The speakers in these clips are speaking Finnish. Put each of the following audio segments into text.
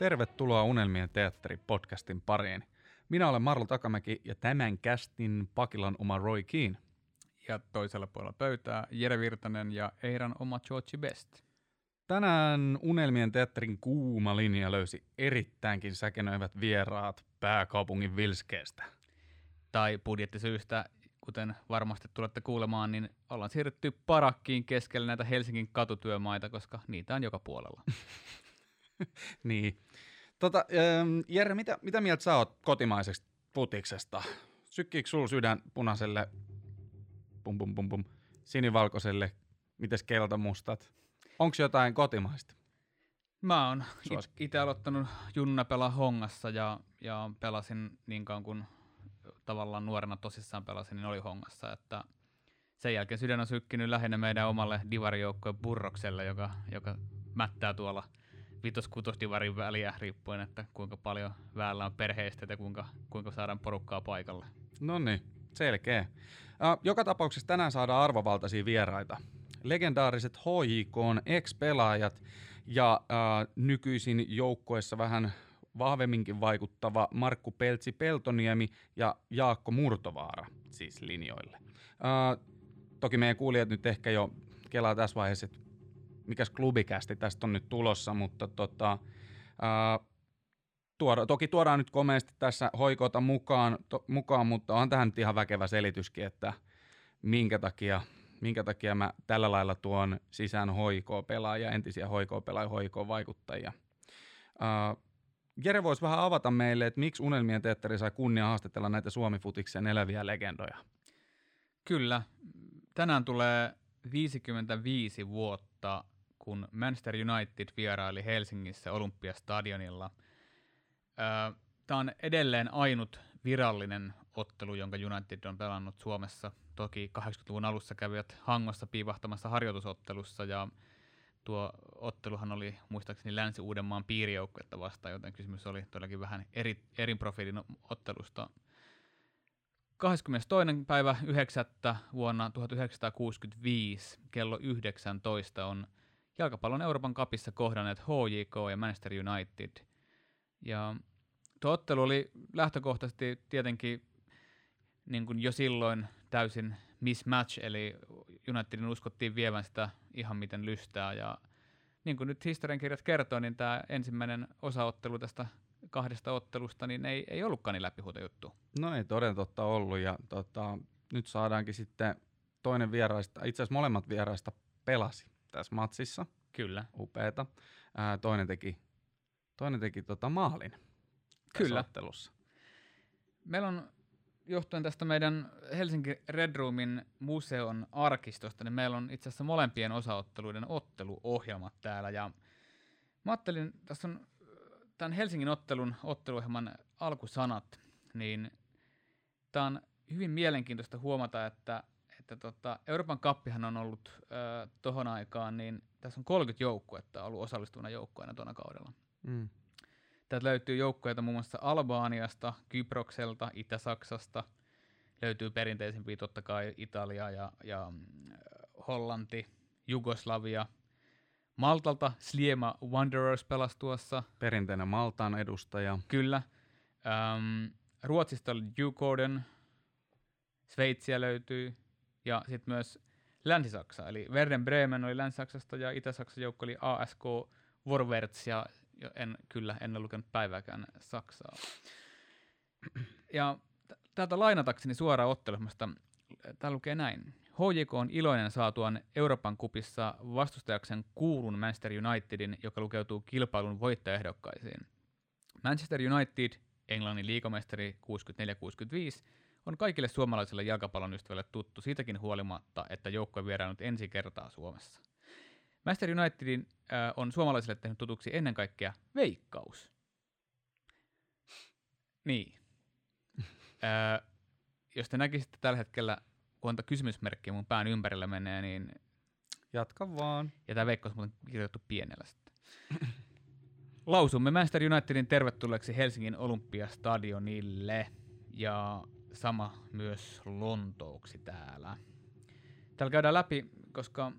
Tervetuloa Unelmien teatteri-podcastin pariin. Minä olen Marlo Takamäki ja tämän kästin Pakilan oma Roy Keane. Ja toisella puolella pöytää Jere Virtanen ja Eiran oma George Best. Tänään Unelmien teatterin kuuma linja löysi erittäinkin säkenöivät vieraat pääkaupungin Vilskeestä. Tai budjettisyistä, kuten varmasti tulette kuulemaan, niin ollaan siirrytty parakkiin keskelle näitä Helsingin katutyömaita, koska niitä on joka puolella. niin. Tota, ähm, Jere, mitä, mitä mieltä sä oot kotimaisesta putiksesta? Sykkiikö sul sydän punaiselle, pum pum pum pum, sinivalkoiselle, mites keltamustat? Onko jotain kotimaista? Mä oon itse aloittanut Junna pelaa Hongassa ja, ja pelasin niin kauan kuin tavallaan nuorena tosissaan pelasin, niin oli Hongassa, että sen jälkeen sydän on sykkinyt lähinnä meidän omalle divarijoukkojen Burrokselle, joka, joka mättää tuolla vitos divarin väliä riippuen, että kuinka paljon väellä on perheistä ja kuinka, kuinka saadaan porukkaa paikalle. No niin, selkeä. Joka tapauksessa tänään saadaan arvovaltaisia vieraita legendaariset HJK ex-pelaajat ja äh, nykyisin joukkoessa vähän vahvemminkin vaikuttava Markku Peltsi Peltoniemi ja Jaakko Murtovaara siis linjoille. Äh, toki meidän kuulijat nyt ehkä jo kelaa tässä vaiheessa, että mikäs klubikästi tästä on nyt tulossa, mutta tota, äh, tuoda, toki tuodaan nyt komeasti tässä hoikota mukaan, to, mukaan, mutta on tähän nyt ihan väkevä selityskin, että minkä takia minkä takia mä tällä lailla tuon sisään hoikoa-pelaajia, entisiä hoikoa-pelaajia, hoikoa-vaikuttajia. Uh, Jere voisi vähän avata meille, että miksi Unelmien teatteri sai kunnia haastatella näitä Suomi-futiksen eläviä legendoja. Kyllä. Tänään tulee 55 vuotta, kun Manchester United vieraili Helsingissä Olympiastadionilla. Tämä on edelleen ainut virallinen ottelu, jonka United on pelannut Suomessa. Toki 80-luvun alussa kävivät Hangossa piivahtamassa harjoitusottelussa ja tuo otteluhan oli muistaakseni Länsi-Uudenmaan piirijoukkuetta vastaan, joten kysymys oli todellakin vähän eri, eri profiilin ottelusta. 22. päivä 9. vuonna 1965 kello 19 on jalkapallon Euroopan kapissa kohdanneet HJK ja Manchester United. Ja tuo ottelu oli lähtökohtaisesti tietenkin niin kuin jo silloin täysin mismatch, eli Unitedin uskottiin vievän sitä ihan miten lystää, ja niin kuin nyt historiankirjat kertoo, niin tämä ensimmäinen osaottelu tästä kahdesta ottelusta, niin ei, ei ollutkaan niin juttu. No ei toden totta ollut, ja tota, nyt saadaankin sitten toinen vieraista, itse asiassa molemmat vieraista pelasi tässä matsissa. Kyllä. Upeeta. Ää, toinen teki, toinen teki tota maalin Kyllä. ottelussa. Meillä on johtuen tästä meidän Helsinki Red Roomin museon arkistosta, niin meillä on itse asiassa molempien osaotteluiden otteluohjelmat täällä. Ja mä ajattelin, tässä on tämän Helsingin ottelun otteluohjelman alkusanat, niin tämä on hyvin mielenkiintoista huomata, että, että tota, Euroopan kappihan on ollut äh, tohon aikaan, niin tässä on 30 joukkuetta ollut osallistuvana joukkueena tuona kaudella. Mm. Täältä löytyy joukkoja muun muassa Albaaniasta, Kyprokselta, Itä-Saksasta. Löytyy perinteisempiä totta kai Italia ja, ja mm, Hollanti, Jugoslavia. Maltalta Sliema Wanderers pelasi tuossa. Perinteinen Maltaan edustaja. Kyllä. Ähm, Ruotsista oli Djurgården, Sveitsiä löytyy ja sitten myös Länsi-Saksa, eli Verden Bremen oli Länsi-Saksasta ja Itä-Saksan joukko oli ASK Vorwärts ja en kyllä, en ole lukenut päivääkään Saksaa. Ja täältä lainatakseni suoraan ottelusmasta, täällä lukee näin. HJK on iloinen saatuaan Euroopan kupissa vastustajaksen kuulun Manchester Unitedin, joka lukeutuu kilpailun voittajaehdokkaisiin. Manchester United, Englannin liikomestari 64-65, on kaikille suomalaisille jalkapallon ystäville tuttu siitäkin huolimatta, että joukko on vieraillut ensi kertaa Suomessa. Master Unitedin äh, on suomalaisille tehnyt tutuksi ennen kaikkea veikkaus. Niin. äh, jos te näkisitte tällä hetkellä, kuinka kysymysmerkkiä mun pään ympärillä menee, niin... Jatka vaan. Ja tämä veikkaus on kirjoitettu pienellä sitten. Lausumme Manchester Unitedin tervetulleeksi Helsingin Olympiastadionille. Ja sama myös Lontooksi täällä. Täällä käydään läpi, koska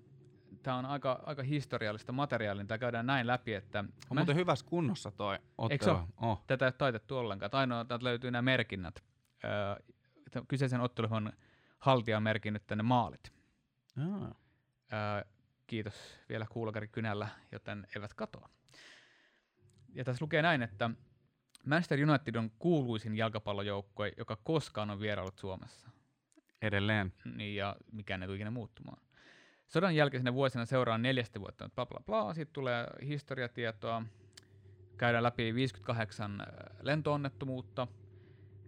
tämä on aika, aika historiallista materiaalia, niin täällä käydään näin läpi, että... On mä... muuten hyvässä kunnossa toi ottelu. Eikö se oh. Tätä ei ole taitettu ollenkaan. Ainoa, täältä löytyy nämä merkinnät. Öö, kyseisen ottelun haltija on merkinnyt tänne maalit. Öö, kiitos vielä kuulokari kynällä, joten eivät katoa. Ja tässä lukee näin, että Manchester United on kuuluisin jalkapallojoukkue, joka koskaan on vierailut Suomessa. Edelleen. Niin, ja mikään ei tule ikinä muuttumaan. Sodan jälkeisenä vuosina seuraa neljästä vuotta, bla bla bla, sitten tulee historiatietoa, käydään läpi 58 äh, lentoonnettomuutta,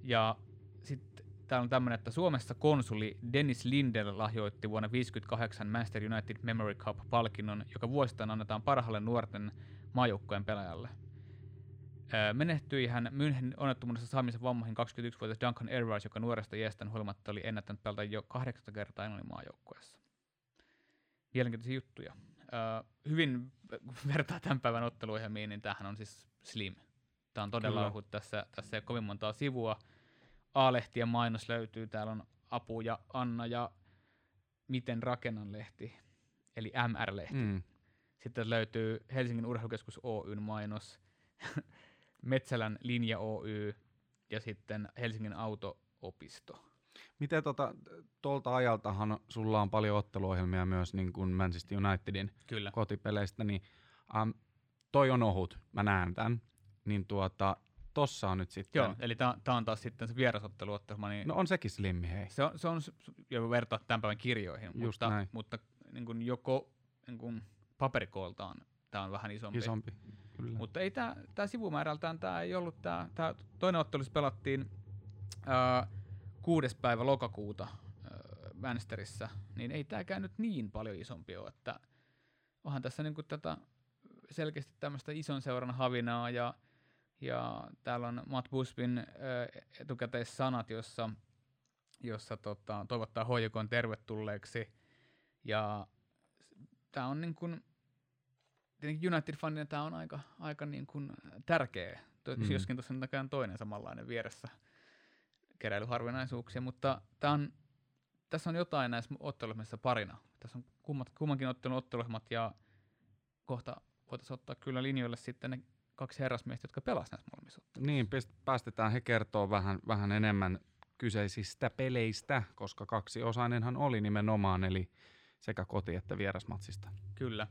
ja sitten täällä on tämmöinen, että Suomessa konsuli Dennis Lindel lahjoitti vuonna 58 Manchester United Memory Cup-palkinnon, joka vuosittain annetaan parhaalle nuorten maajoukkojen pelaajalle. Menehtyi hän München onnettomuudessa saamisen vammoihin 21-vuotias Duncan Edwards, joka nuoresta iästään huolimatta oli ennättänyt pelata jo kahdeksan kertaa Englannin maajoukkueessa mielenkiintoisia juttuja. Uh, hyvin, vertaa tämän päivän otteluohjelmiin, niin tämähän on siis slim. Tämä on todella ohut. Tässä, tässä ei ole kovin montaa sivua. A-lehtien mainos löytyy. Täällä on Apu ja Anna ja Miten rakennan lehti, eli MR-lehti. Mm. Sitten löytyy Helsingin urheilukeskus Oyn mainos, Metsälän linja Oy ja sitten Helsingin auto-opisto. Miten tota, tuolta ajaltahan sulla on paljon otteluohjelmia myös niin kuin Manchester Unitedin Kyllä. kotipeleistä, niin um, toi on ohut, mä näen tämän, niin tuota, tossa on nyt sitten... Joo, eli tämä on taas sitten se vierasotteluottelma. Niin no on sekin slimmi, hei. Se on, se on jo vertaa tämän päivän kirjoihin, Just mutta, näin. mutta niin kuin joko niin kuin paperikooltaan tämä on vähän isompi. Isompi, kyllä. Mutta ei tämä, tämä sivumäärältään tämä ei ollut tämä, tämä toinen ottelu pelattiin ää, kuudes päivä lokakuuta Mansterissä, niin ei tämäkään nyt niin paljon isompi ole, että onhan tässä niinku tätä selkeästi tämmöistä ison seuran havinaa ja, ja täällä on Matt Busbin äh, etukäteissanat, jossa, jossa tota, toivottaa hoijakoon tervetulleeksi ja tämä on niin kuin, tietenkin United-fanina tämä on aika, aika niin kuin tärkeä, mm. joskin tuossa on toinen samanlainen vieressä keräilyharvinaisuuksia, mutta tää on, tässä on jotain näissä otteluhmissa parina. Tässä on kummat, kummankin ottelun otteluhmat ja kohta voitaisiin ottaa kyllä linjoille sitten ne kaksi herrasmiestä, jotka pelasivat näissä molemmissa Niin, päästetään he kertoo vähän, vähän enemmän kyseisistä peleistä, koska kaksi osainenhan oli nimenomaan, eli sekä koti- että vierasmatsista. Kyllä.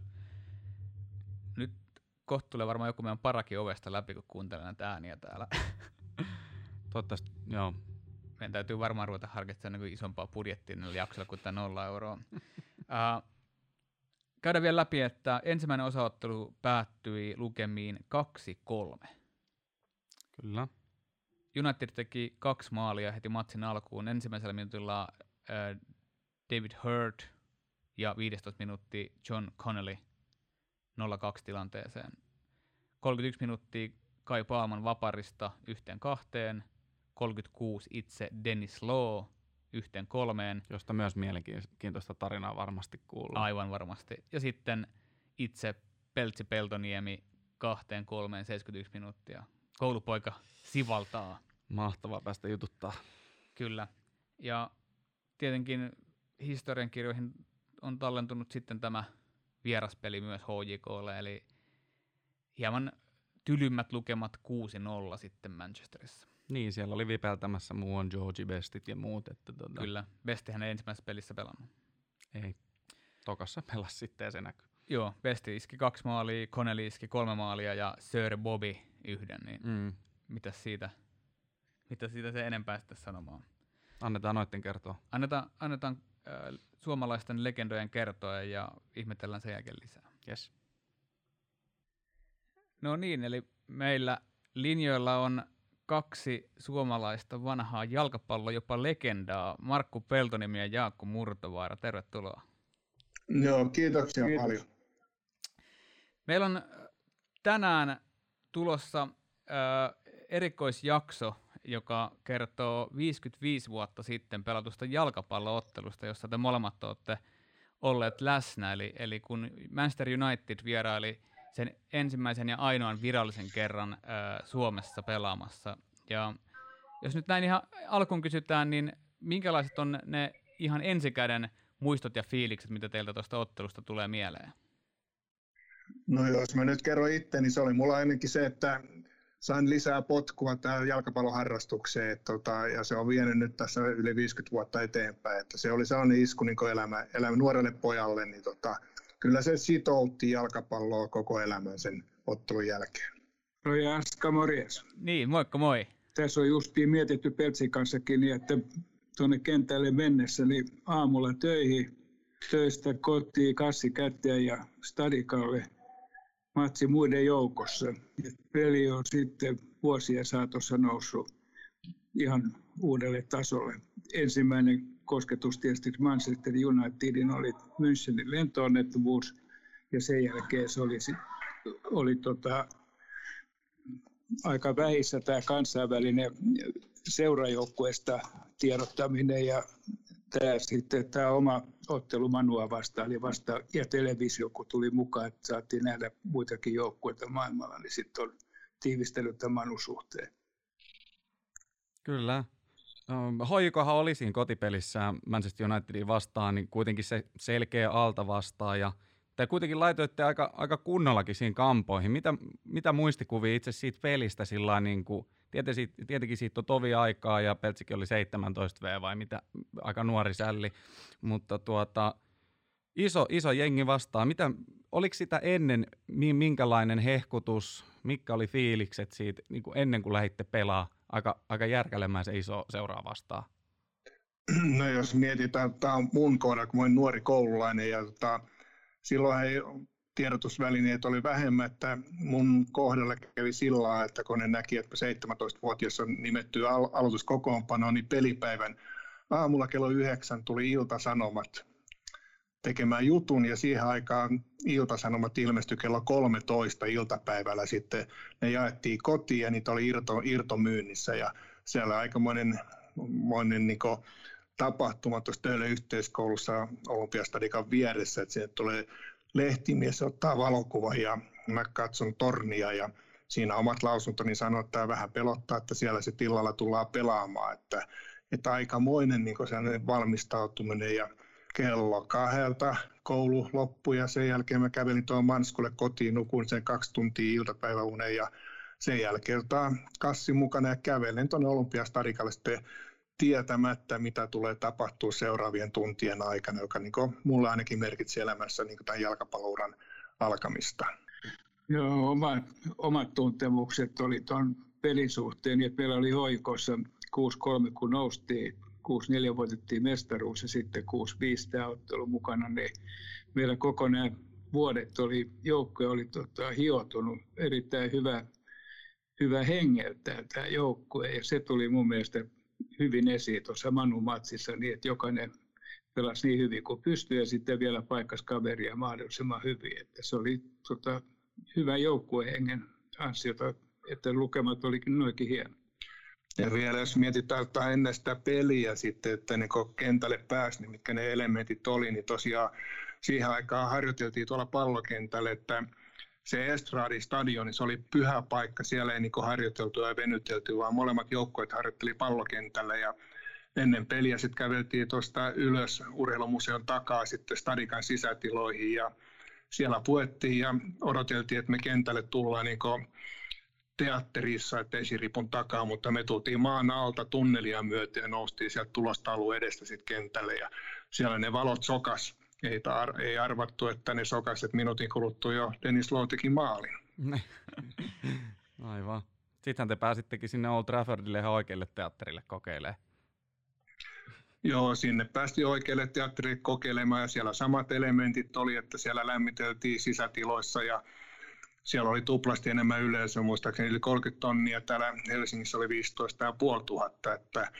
Kohta tulee varmaan joku meidän parakin ovesta läpi, kun kuuntelen näitä ääniä täällä. Toivottavasti, joo meidän täytyy varmaan ruveta harkitsemaan niin isompaa budjettia niillä jaksoilla kuin tämä nolla euroa. uh, käydään vielä läpi, että ensimmäinen osaottelu päättyi lukemiin 2-3. Kyllä. United teki kaksi maalia heti matsin alkuun. Ensimmäisellä minuutilla uh, David Hurt ja 15 minuuttia John Connolly 0-2 tilanteeseen. 31 minuuttia Kai Paalman vaparista yhteen kahteen. 36 itse Dennis Law yhteen kolmeen. Josta myös mielenkiintoista tarinaa varmasti kuuluu. Aivan varmasti. Ja sitten itse Peltsi Peltoniemi kahteen kolmeen 71 minuuttia. Koulupoika sivaltaa. Mahtavaa päästä jututtaa. Kyllä. Ja tietenkin historiankirjoihin on tallentunut sitten tämä vieraspeli myös HJKlle, eli hieman tylymmät lukemat 6-0 sitten Manchesterissa. Niin, siellä oli vipeltämässä muuan Georgie Bestit ja muut. Että tota... Kyllä, Bestihän ei ensimmäisessä pelissä pelannut. Ei, tokassa pelasi sitten ja se näkyy. Joo, Besti iski kaksi maalia, Connelly iski kolme maalia ja Sir Bobby yhden, niin mm. mitä siitä, mitä siitä se enempää sitten sanomaan? Annetaan noitten kertoa. Annetaan, annetaan äh, suomalaisten legendojen kertoa ja ihmetellään sen jälkeen lisää. Yes. No niin, eli meillä linjoilla on kaksi suomalaista vanhaa jalkapallo jopa legendaa, Markku Peltonimi ja Jaakko Murtovaara. Tervetuloa. Joo, kiitoksia Kiitos. paljon. Meillä on tänään tulossa äh, erikoisjakso, joka kertoo 55 vuotta sitten pelatusta jalkapalloottelusta, jossa te molemmat olette olleet läsnä. Eli, eli kun Manchester United vieraili – sen ensimmäisen ja ainoan virallisen kerran äh, Suomessa pelaamassa. Ja Jos nyt näin ihan alkuun kysytään, niin minkälaiset on ne ihan ensikäden muistot ja fiilikset, mitä teiltä tuosta ottelusta tulee mieleen? No jos mä nyt kerron itse, niin se oli mulla ennenkin se, että sain lisää potkua tähän jalkapalloharrastukseen, että tota, ja se on vienyt nyt tässä yli 50 vuotta eteenpäin, että se oli sellainen isku niin elämä, elämä nuorelle pojalle, niin tota, kyllä se sitoutti jalkapalloa koko elämän sen ottelun jälkeen. No ja Aska, morjes. Niin, moikka moi. Tässä on justiin mietitty Peltsin kanssakin niin, että tuonne kentälle mennessä, niin aamulla töihin, töistä kotiin, kassi käteen ja stadikalle matsi muiden joukossa. Et peli on sitten vuosien saatossa noussut ihan uudelle tasolle. Ensimmäinen kosketus tietysti Manchester Unitedin oli Münchenin lentoonnettomuus ja sen jälkeen se oli, oli tota, aika vähissä tämä kansainvälinen seurajoukkueesta tiedottaminen ja tämä sitten tämä oma ottelu Manua vastaan eli vasta, ja televisio kun tuli mukaan, että saatiin nähdä muitakin joukkueita maailmalla, niin sitten on tiivistellyt tämän Manu suhteen. Kyllä. Hoikohan oli siinä kotipelissä Manchester Unitedin vastaan, niin kuitenkin se selkeä alta vastaan ja te kuitenkin laitoitte aika, aika kunnollakin siinä kampoihin. Mitä, mitä muistikuvia itse siitä pelistä sillä niin kuin, tietenkin, tietenkin siitä on tovi aikaa ja Peltsikin oli 17 V vai mitä, aika nuori sälli, mutta tuota, iso, iso jengi vastaan. Mitä, oliko sitä ennen, minkälainen hehkutus, mikä oli fiilikset siitä niin kuin ennen kuin lähditte pelaa aika, aika järkälemään se iso seuraa vastaan? No jos mietitään, tämä on mun kohdalla, kun olen nuori koululainen ja tota, silloin ei tiedotusvälineet oli vähemmän, että mun kohdalla kävi sillä että kun ne näki, että 17-vuotias on nimetty al- aloituskokoonpano, niin pelipäivän aamulla kello yhdeksän tuli Ilta-Sanomat tekemään jutun ja siihen aikaan Ilta-Sanomat ilmestyi kello 13 iltapäivällä sitten. Ne jaettiin kotiin ja niitä oli irto, irtomyynnissä ja siellä aikamoinen monen, niin tapahtuma tuossa Töölön yhteiskoulussa Olympiastadikan vieressä, että sinne tulee lehtimies ottaa valokuva ja mä katson tornia ja siinä omat lausuntoni sanoo, että tämä vähän pelottaa, että siellä se tilalla tullaan pelaamaan, että, että aikamoinen niin valmistautuminen ja kello kahdelta koulu loppui ja sen jälkeen mä kävelin tuon Manskulle kotiin, nukuin sen kaksi tuntia iltapäiväunen ja sen jälkeen kassi mukana ja kävelen tuonne Olympiastarikalle sitten tietämättä, mitä tulee tapahtua seuraavien tuntien aikana, joka niin kuin, mulla ainakin merkitsi elämässä niin tämän jalkapallouran alkamista. Joo, omat, omat tuntemukset oli tuon pelin suhteen, että meillä oli hoikossa 6-3, kun noustiin, 6-4 voitettiin mestaruus ja sitten 6-5 tämä ottelu mukana, niin meillä koko nämä vuodet oli, joukkoja oli tota, hiotunut erittäin hyvä, hyvä hengeltä tämä joukkue ja se tuli mun mielestä hyvin esiin tuossa Manu-matsissa niin, että jokainen pelasi niin hyvin kuin pystyi ja sitten vielä paikas kaveria mahdollisimman hyvin. Että se oli tota, hyvä joukkuehengen ansiota, että lukemat olikin noinkin hieno. Ja vielä jos mietitään ennen sitä peliä sitten, että niin kentälle pääsi, niin mitkä ne elementit oli, niin tosiaan siihen aikaan harjoiteltiin tuolla pallokentällä, että se Estradi stadion, niin se oli pyhä paikka. Siellä ei niin harjoiteltu ja venytelty, vaan molemmat joukkueet harjoitteli pallokentällä ja ennen peliä sitten käveltiin tuosta ylös urheilumuseon takaa sitten stadikan sisätiloihin ja siellä puettiin ja odoteltiin, että me kentälle tullaan niin teatterissa, että esiripun takaa, mutta me tultiin maan alta tunnelia myöten ja noustiin sieltä tulostaulu edestä sitten kentälle ja siellä ne valot sokas ei, tar- ei arvattu, että ne sokaset minuutin kuluttua jo Dennis Lowe teki maalin. Aivan. Sittenhän te pääsittekin sinne Old Traffordille ihan oikealle teatterille kokeilemaan. Joo, sinne päästiin oikealle teatterille kokeilemaan ja siellä samat elementit oli, että siellä lämmiteltiin sisätiloissa ja siellä oli tuplasti enemmän yleisöä, muistaakseni yli 30 tonnia, täällä Helsingissä oli 15 500, että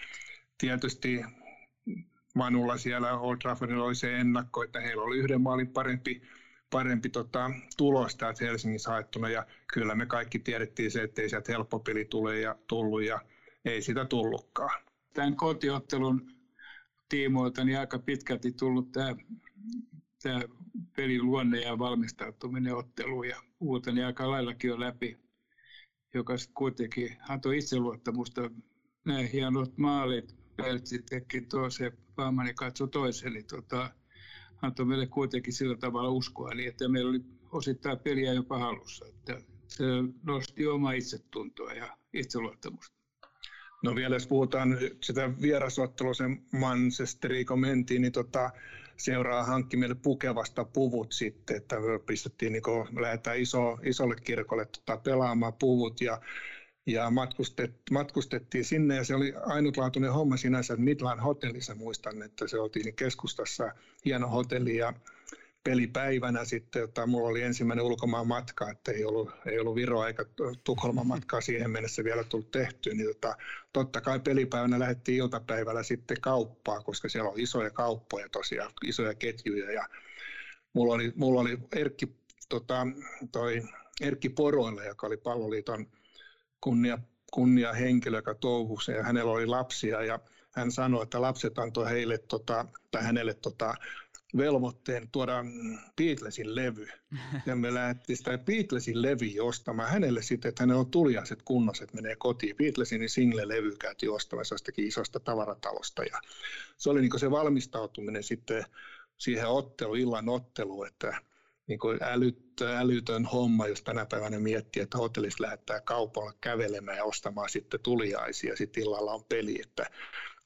tietysti Manulla siellä Old Traffordilla oli se ennakko, että heillä oli yhden maalin parempi, parempi tota, tulos täältä Helsingissä haettuna ja kyllä me kaikki tiedettiin se, että ei sieltä helppo peli tule ja tullut ja ei sitä tullutkaan. Tämän kotiottelun tiimoilta niin aika pitkälti tullut tämä, tämä pelin luonne ja valmistautuminen otteluun ja uuteni aika laillakin jo läpi, joka sitten kuitenkin antoi itseluottamusta näin hienot maalit. Peltsi teki toisen, Paamani katsoi toisen, niin tota, antoi meille kuitenkin sillä tavalla uskoa, niin että meillä oli osittain peliä jopa halussa. Että se nosti omaa itsetuntoa ja itseluottamusta. No vielä jos puhutaan sitä vierasottelua, sen Manchesteriin kun mentiin, niin tota, seuraa hankki meille pukevasta puvut sitten, että pistettiin, niin kun lähdetään iso, isolle kirkolle tota, pelaamaan puvut ja ja matkustet, matkustettiin sinne ja se oli ainutlaatuinen homma sinänsä, että Midland Hotellissa muistan, että se oltiin keskustassa hieno hotelli ja pelipäivänä sitten, jota mulla oli ensimmäinen ulkomaan matka, että ei ollut, ei ollut Viro eikä Tukholman matkaa siihen mennessä vielä tullut tehty, niin tota, totta kai pelipäivänä lähdettiin iltapäivällä sitten kauppaa, koska siellä on isoja kauppoja tosiaan, isoja ketjuja ja mulla oli, mulla oli Erkki, tota, toi Erkki Poroille, joka oli palloliiton kunnia, kunnia henkilö, joka touhusi ja hänellä oli lapsia ja hän sanoi, että lapset antoi heille, tota, tai hänelle tota, velvoitteen tuoda Beatlesin levy. Ja me lähdettiin sitä Beatlesin levy ostamaan hänelle sitten, että hänellä on tuliaiset kunnoset, menee kotiin. Beatlesin single-levy käytiin ostamassa jostakin isosta tavaratalosta. Ja se oli niin se valmistautuminen sitten siihen ottelu, illan otteluun, että niin kuin älyt, älytön homma, jos tänä päivänä miettii, että hotellissa lähettää kaupalla kävelemään ja ostamaan sitten tuliaisia, sitten illalla on peli, että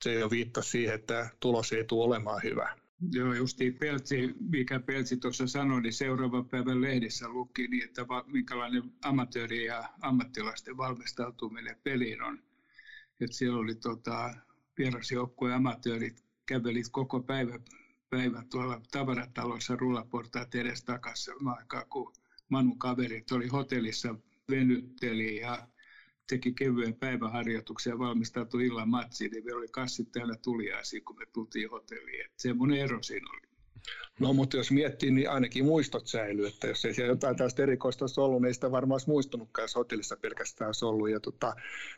se jo viittasi siihen, että tulos ei tule olemaan hyvä. Joo, justi Peltsi, mikä Peltsi tuossa sanoi, niin seuraavan päivän lehdissä luki niin, että va, minkälainen amatööri ja ammattilaisten valmistautuminen peliin on. Että siellä oli tota, vierasjoukkueen amatöörit kävelit koko päivä, päivä tuolla tavaratalossa rullaportaat edes takaisin aikaa, kun Manu kaverit oli hotellissa venytteli ja teki kevyen päiväharjoituksen ja valmistautui illan matsiin, niin meillä oli kassit täällä tuliaisiin, kun me tultiin hotelliin. Että semmoinen ero siinä oli. No mutta jos miettii, niin ainakin muistot säilyy, että jos ei siellä jotain tästä erikoista olisi ollut, niin ei sitä varmaan olisi muistunutkaan, jos hotellissa pelkästään olisi ollut. Ja tota,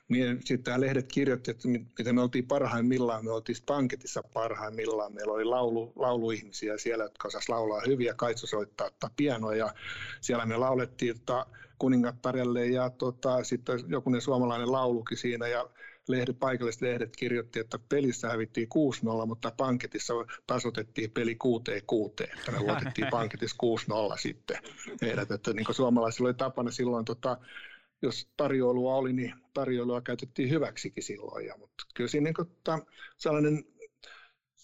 niin sitten lehdet kirjoitti, että miten me oltiin parhaimmillaan, me oltiin panketissa parhaimmillaan, meillä oli laulu, lauluihmisiä siellä, jotka osasivat laulaa hyviä, Kaitsu soittaa pianoa. Ja siellä me laulettiin tota, kuningattarelle ja tota, sitten jokunen suomalainen laulukin siinä. Ja lehdet, paikalliset lehdet kirjoitti, että pelissä hävittiin 6-0, mutta panketissa tasotettiin peli 6-6, että me luotettiin panketissa 6-0 sitten heidät, että niin suomalaisilla oli tapana silloin tota, jos tarjoilua oli, niin tarjoilua käytettiin hyväksikin silloin. Ja, mutta kyllä siinä niin kuin, ta, sellainen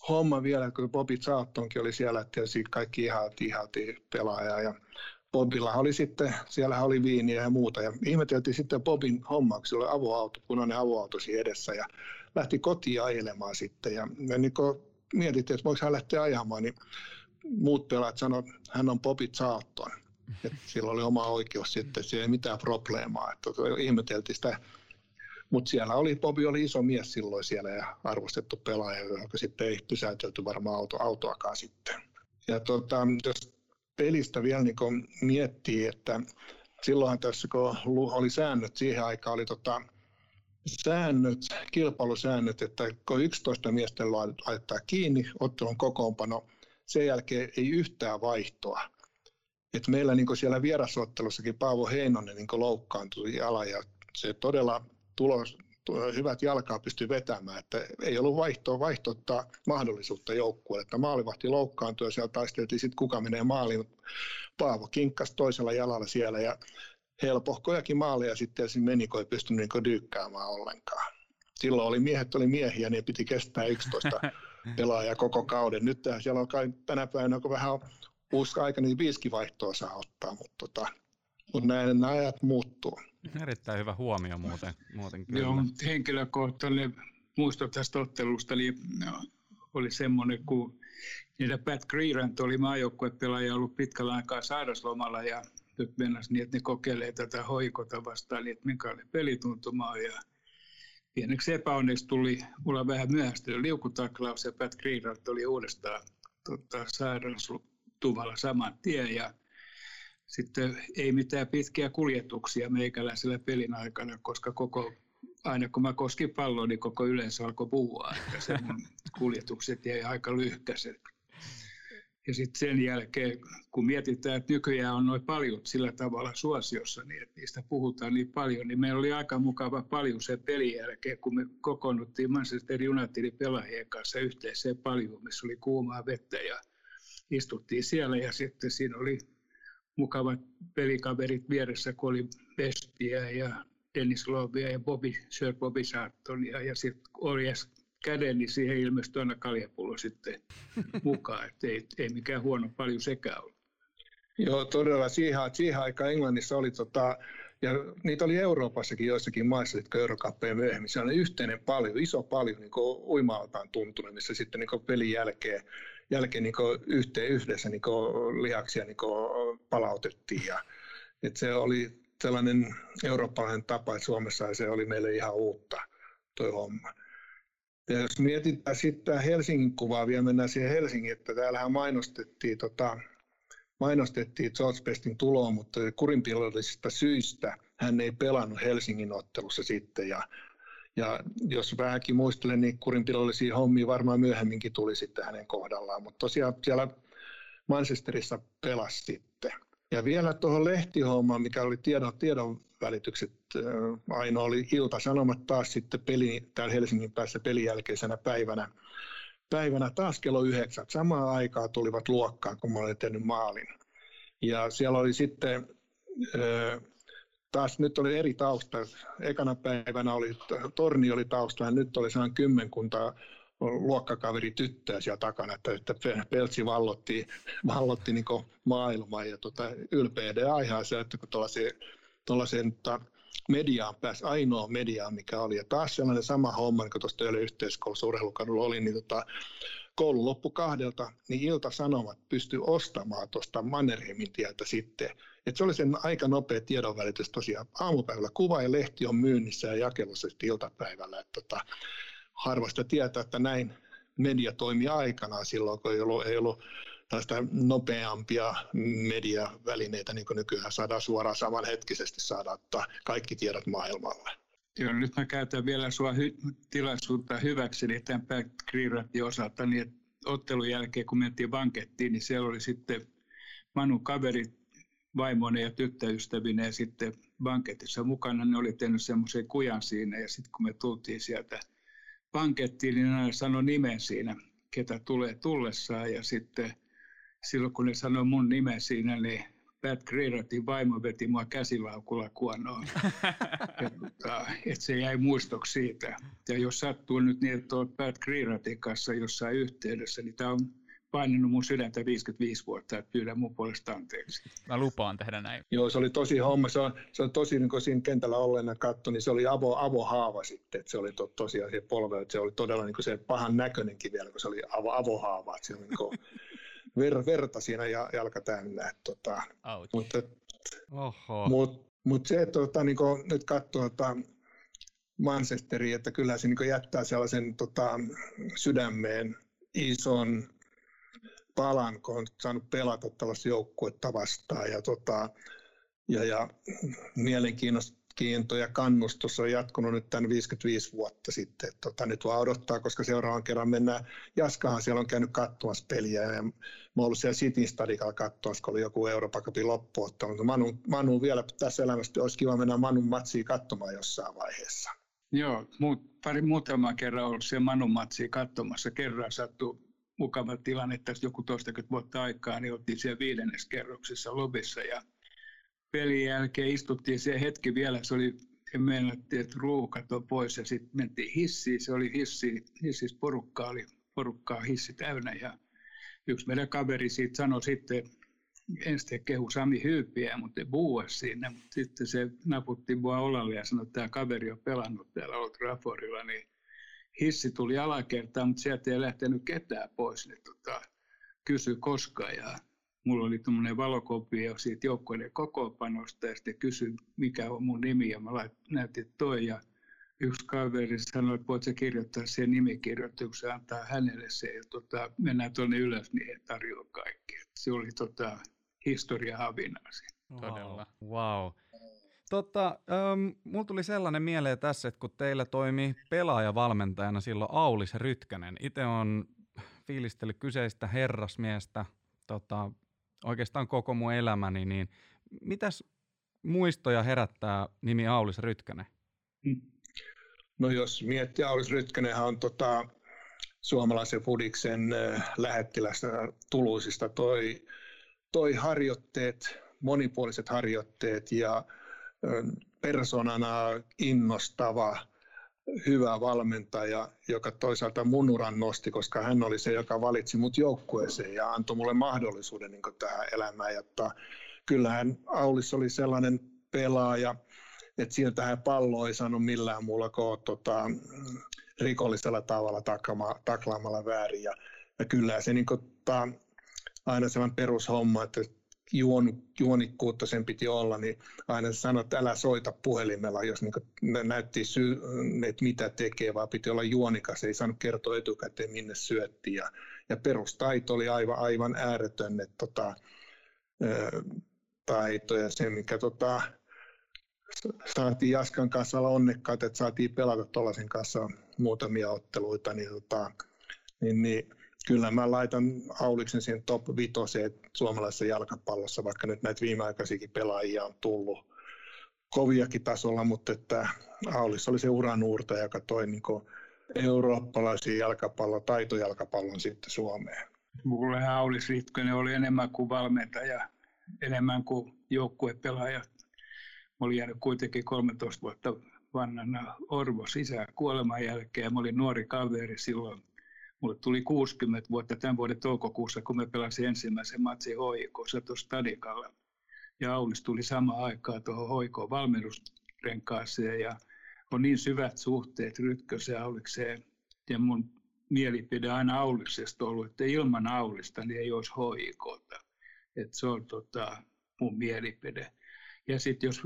homma vielä, kun Bobby Charltonkin oli siellä, että kaikki ihalti, ihalti pelaaja ja Bobilla oli sitten, siellä oli viiniä ja muuta. Ja ihmeteltiin sitten Bobin hommaksi, oli avoauto, punainen avoauto siinä edessä ja lähti kotiin ajelemaan sitten. Ja me niin mietittiin, että voiko hän lähteä ajamaan, niin muut pelaat sanoivat, että hän on Bobby Charlton. Että sillä oli oma oikeus sitten, että ei mitään probleemaa. Että ihmeteltiin sitä mutta siellä oli, Bobi oli iso mies silloin siellä ja arvostettu pelaaja, joka sitten ei pysäytelty varmaan auto, autoakaan sitten. Ja tota, jos pelistä vielä niin miettii, että silloinhan tässä kun oli säännöt, siihen aikaan oli tota, säännöt, kilpailusäännöt, että kun 11 miestä laittaa kiinni ottelun kokoonpano, sen jälkeen ei yhtään vaihtoa. Et meillä niin siellä vierasottelussakin Paavo Heinonen niin loukkaantui jala ja se todella tulos, hyvät jalkaa pystyi vetämään, että ei ollut vaihtoa vaihtottaa mahdollisuutta joukkueelle, että maalivahti loukkaantui ja siellä taisteltiin sitten kuka menee maaliin. Paavo kinkkas toisella jalalla siellä ja helpohkojakin maaleja sitten ja meni, kun ei pystynyt niin dyykkäämään ollenkaan. Silloin oli miehet oli miehiä, niin piti kestää 11 pelaajaa koko kauden. Nyt siellä on kai tänä päivänä, kun vähän uusi aika, niin viisikin vaihtoa saa ottaa, mutta, tota, mutta näin nämä ajat muuttuu. Erittäin hyvä huomio muuten, muuten kyllä. Joo, henkilökohtainen muisto tästä ottelusta oli, no, oli semmoinen, kun niitä Pat Creerant oli maajoukkuepelaaja ollut pitkällä aikaa sairaslomalla ja nyt mennäisi niin, että ne kokeilee tätä hoikota vastaan, niin että minkälainen pelituntuma on. Ja pieneksi epäonneksi tuli mulla vähän myöhästynyt liukutaklaus ja Pat Creerant oli uudestaan tota, sairauslomalla saman tien ja sitten ei mitään pitkiä kuljetuksia meikäläisellä pelin aikana, koska koko, aina kun mä koskin palloa, niin koko yleensä alkoi puhua, että se mun kuljetukset jäi aika lyhkäiset. Ja sitten sen jälkeen, kun mietitään, että nykyään on noin paljon sillä tavalla suosiossa, niin että niistä puhutaan niin paljon, niin meillä oli aika mukava paljon sen pelin jälkeen, kun me kokoonnuttiin Manchester Unitedin pelaajien kanssa yhteiseen paljon, missä oli kuumaa vettä ja istuttiin siellä ja sitten siinä oli mukavat pelikaverit vieressä, kun oli Vestia ja Dennis Lovia ja Bobby, Sir Bobby Sartonia ja sitten Orjas käden, niin siihen ilmestyi aina kaljapullo sitten mukaan. Että ei, ei mikään huono paljon sekään ollut. Joo, todella. Siihen, siihen aikaan Englannissa oli, tota, ja niitä oli Euroopassakin joissakin maissa, jotka eurokappeja myöhemmin. Se on yhteinen paljon, iso paljon niin uimaltaan tuntunut, missä sitten niin pelin jälkeen, jälkeen niin yhteen, yhdessä niin lihaksia niin palautettiin. Ja, että se oli sellainen eurooppalainen tapa, että Suomessa se oli meille ihan uutta tuo homma. Ja jos mietitään sitten Helsingin kuvaa, vielä mennään siihen Helsingin, että täällähän mainostettiin, tota, mainostettiin George Bestin tuloa, mutta kurinpidollisista syistä hän ei pelannut Helsingin ottelussa sitten. Ja, ja jos vähänkin muistelen, niin kurinpidollisia hommia varmaan myöhemminkin tuli sitten hänen kohdallaan, mutta tosiaan siellä Manchesterissa pelasi sitten. Ja vielä tuohon lehtihommaan, mikä oli tiedon, tiedon välitykset, ainoa oli Ilta-Sanomat taas sitten peli, täällä Helsingin päässä pelin jälkeisenä päivänä, päivänä taas kello yhdeksän. Samaan aikaan tulivat luokkaan, kun mä olin tehnyt maalin. Ja siellä oli sitten taas nyt oli eri tausta. Ekana päivänä oli, torni oli taustalla, nyt oli sehän kymmenkunta luokkakaveri tyttöä siellä takana, että, että Peltsi vallotti, vallotti niin maailmaa ja tota, ylpeä aihaa se, että kun tuollaiseen tota, mediaan pääsi, ainoa mediaan mikä oli. Ja taas sellainen sama homma, niin kuin tuosta Töölön yhteiskoulussa oli, niin tota, koulun loppu kahdelta, niin Ilta-Sanomat pystyi ostamaan tuosta Mannerheimin tieltä sitten. Et se oli sen aika nopea tiedonvälitys tosiaan. Aamupäivällä kuva ja lehti on myynnissä ja jakelussa iltapäivällä. Et tota, harvasta tietää, että näin media toimi aikanaan silloin, kun ei ollut, ei ollut tällaista nopeampia mediavälineitä, niin kuin nykyään saadaan suoraan samanhetkisesti saada kaikki tiedot maailmalle. Joo, nyt mä käytän vielä sua hy- tilaisuutta hyväksi niin tämän Backgreeratin osalta, niin että ottelun jälkeen, kun mentiin bankettiin, niin siellä oli sitten Manu kaveri vaimone ja tyttöystävineen sitten banketissa mukana. Ne oli tehnyt semmoisen kujan siinä ja sitten kun me tultiin sieltä bankettiin, niin ne sanoi nimen siinä, ketä tulee tullessaan ja sitten silloin kun ne sanoi mun nimen siinä, niin Pat Greeratin vaimo veti mua käsilaukulla kuonoon. Tota, että se jäi muistoksi siitä. Ja jos sattuu nyt niin, että olet Pat Greeratin kanssa jossain yhteydessä, niin tämä on painanut mun sydäntä 55 vuotta, että pyydän mun puolesta anteeksi. Mä lupaan tehdä näin. Joo, se oli tosi homma. Se on, se on tosi, niin kun siinä kentällä olleena katso, niin se oli avo, avohaava sitten. Että se oli to, tosiaan se polve, että se oli todella niin se pahan näköinenkin vielä, kun se oli avo, avohaava. Että se oli niin ver, verta siinä ja jalka täynnä. Tota, mutta, mut, mut se, että tota, niin nyt katsoo tota, Manchesteria, että kyllä se niin jättää sellaisen tota, sydämeen ison palan, kun on saanut pelata tällaista joukkuetta vastaan. Ja, tota, ja, ja mielenkiinnosta kiinto ja kannustus on jatkunut nyt tämän 55 vuotta sitten. Tota, nyt vaan odottaa, koska seuraavan kerran mennään. Jaskahan siellä on käynyt katsomassa peliä ja mä oon ollut siellä City Stadikalla katsomassa, kun oli joku Euroopan Cupin loppuottelu. Manu, Manu vielä tässä elämässä olisi kiva mennä Manun matsiin katsomaan jossain vaiheessa. Joo, muut, pari muutama kerran ollut siellä Manun matsiin katsomassa. Kerran sattui mukava tilanne, että joku toistakymmentä vuotta aikaa, niin oltiin siellä viidennes kerroksessa lobissa ja pelin jälkeen istuttiin se hetki vielä, se oli, meinattiin, että ruuhkat on pois ja sitten mentiin hissiin, se oli hissi, hississä porukka oli porukkaa hissi täynnä ja yksi meidän kaveri siitä sanoi sitten, ensin kehu Sami Hyypiä, mutta ei puhua siinä, mutta sitten se naputti mua olalle ja sanoi, että tämä kaveri on pelannut täällä Old Traffordilla, niin hissi tuli alakertaan, mutta sieltä ei lähtenyt ketään pois, niin tota, kysyi koska ja mulla oli tuommoinen valokopio siitä joukkueiden kokoopanosta ja sitten kysyin, mikä on mun nimi ja mä näytin toi ja yksi kaveri sanoi, että voit se kirjoittaa sen nimikirjoituksen antaa hänelle se ja tota, mennään tuonne ylös, niin he tarjoaa kaikki. Et se oli tota, historia havinasi. Todella. Wow. Totta, ähm, mulla tuli sellainen mieleen tässä, että kun teillä toimi pelaajavalmentajana silloin Aulis Rytkänen, itse on fiilistellyt kyseistä herrasmiestä tota, oikeastaan koko mun elämäni, niin mitäs muistoja herättää nimi Aulis Rytkänen? Hmm. No jos miettii, Aulis Rytkänen on tota, suomalaisen Fudiksen lähettilästä Tuluisista toi, toi harjoitteet, monipuoliset harjoitteet ja persoonana innostava, hyvä valmentaja, joka toisaalta mun uran nosti, koska hän oli se, joka valitsi mut joukkueeseen ja antoi mulle mahdollisuuden niin tähän elämään. Ja kyllähän Aulis oli sellainen pelaaja, että sieltä hän pallo ei saanut millään muulla kuin tota, rikollisella tavalla taklama, taklaamalla väärin. Ja, ja kyllä se niin kuin, ta, aina sellainen perushomma, että juon, juonikkuutta sen piti olla, niin aina sanoi, että älä soita puhelimella, jos niin näytti syy, että mitä tekee, vaan piti olla juonikas, ei saanut kertoa etukäteen minne syötti. Ja, ja perustaito oli aivan, aivan ääretön, että tota, taito ja se, mikä tota, saatiin Jaskan kanssa olla onnekkaat, että saatiin pelata tuollaisen kanssa muutamia otteluita, niin, tota, niin, niin kyllä mä laitan Auliksen siihen top vitoseen suomalaisessa jalkapallossa, vaikka nyt näitä viimeaikaisiakin pelaajia on tullut koviakin tasolla, mutta että Aulis oli se uranuurta, joka toi niin eurooppalaisia jalkapallo, taitojalkapallon sitten Suomeen. Mulle Aulis Ritkönen oli enemmän kuin valmentaja, enemmän kuin joukkuepelaaja. Mä olin jäänyt kuitenkin 13 vuotta vanhana Orvo sisään kuoleman jälkeen mä olin nuori kaveri silloin Mulle tuli 60 vuotta tämän vuoden toukokuussa, kun me pelasin ensimmäisen matsin hoikossa tuossa Stadikalla. Ja Aulis tuli sama aikaa tuohon hoikoon valmennusrenkaaseen ja on niin syvät suhteet Rytköseen Aulikseen. Ja mun mielipide aina Auliksesta ollut, että ilman Aulista niin ei olisi hoikota. Että se on tota, mun mielipide. Ja sitten jos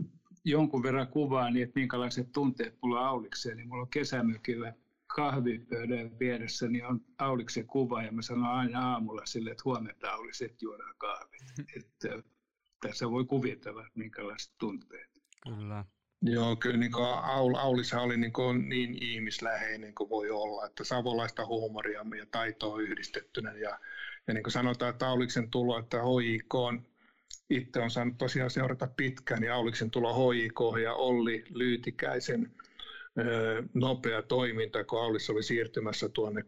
jonkun verran kuvaa, niin että minkälaiset tunteet mulla Aulikseen, niin mulla on kesämökillä – kahvipöydän vieressä niin on Auliksen kuva ja mä sanon aina aamulla sille, että huomenta Aulis, että juodaan kahvit. että, tässä voi kuvitella, että minkälaiset tunteet. Kyllä. Joo, kyllä niin kuin Aul, Aulissa oli niin, kuin niin ihmisläheinen kuin voi olla, että savolaista huumoria ja taitoa yhdistettynä. Ja, ja niin kuin sanotaan, että Auliksen tulo, että HIK on itse on saanut tosiaan seurata pitkään, niin Auliksen tulo HIK ja Olli Lyytikäisen nopea toiminta, kun Aulis oli siirtymässä tuonne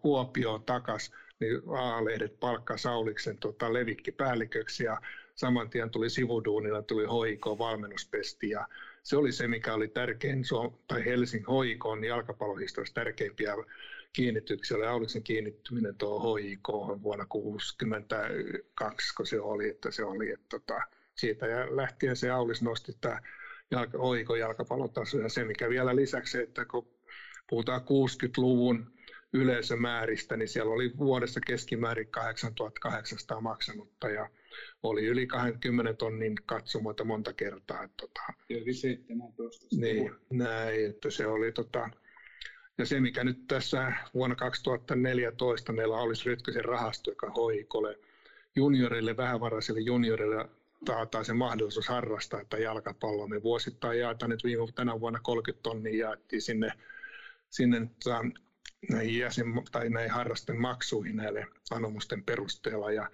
Kuopioon takas, niin A-lehdet palkkaa Sauliksen tota, levikkipäälliköksi ja saman tien tuli sivuduunilla, tuli hoiko valmennuspesti ja se oli se, mikä oli tärkein, tai Helsingin hoikoon jalkapallohistoriassa tärkeimpiä kiinnityksiä. Oli Auliksen kiinnittyminen tuohon HIK vuonna 1962, kun se oli, että se oli, että tota, siitä ja lähtien se Aulis nosti tämä jalka, oiko jalkapallotaso. Ja se, mikä vielä lisäksi, että kun puhutaan 60-luvun yleisömääristä, niin siellä oli vuodessa keskimäärin 8800 maksanutta ja oli yli 20 tonnin katsomoita monta kertaa. Että, tota, yli 17. Niin, näin, että se oli tota, ja se, mikä nyt tässä vuonna 2014 meillä olisi Rytkösen rahasto, joka hoikolle juniorille, vähävaraisille juniorille taataan se mahdollisuus harrastaa tätä jalkapalloa. Me vuosittain jaetaan nyt viime tänä vuonna 30 tonnia jaettiin sinne, sinne tota, näihin, jäsen, tai näihin harrasten maksuihin näille anomusten perusteella. Ja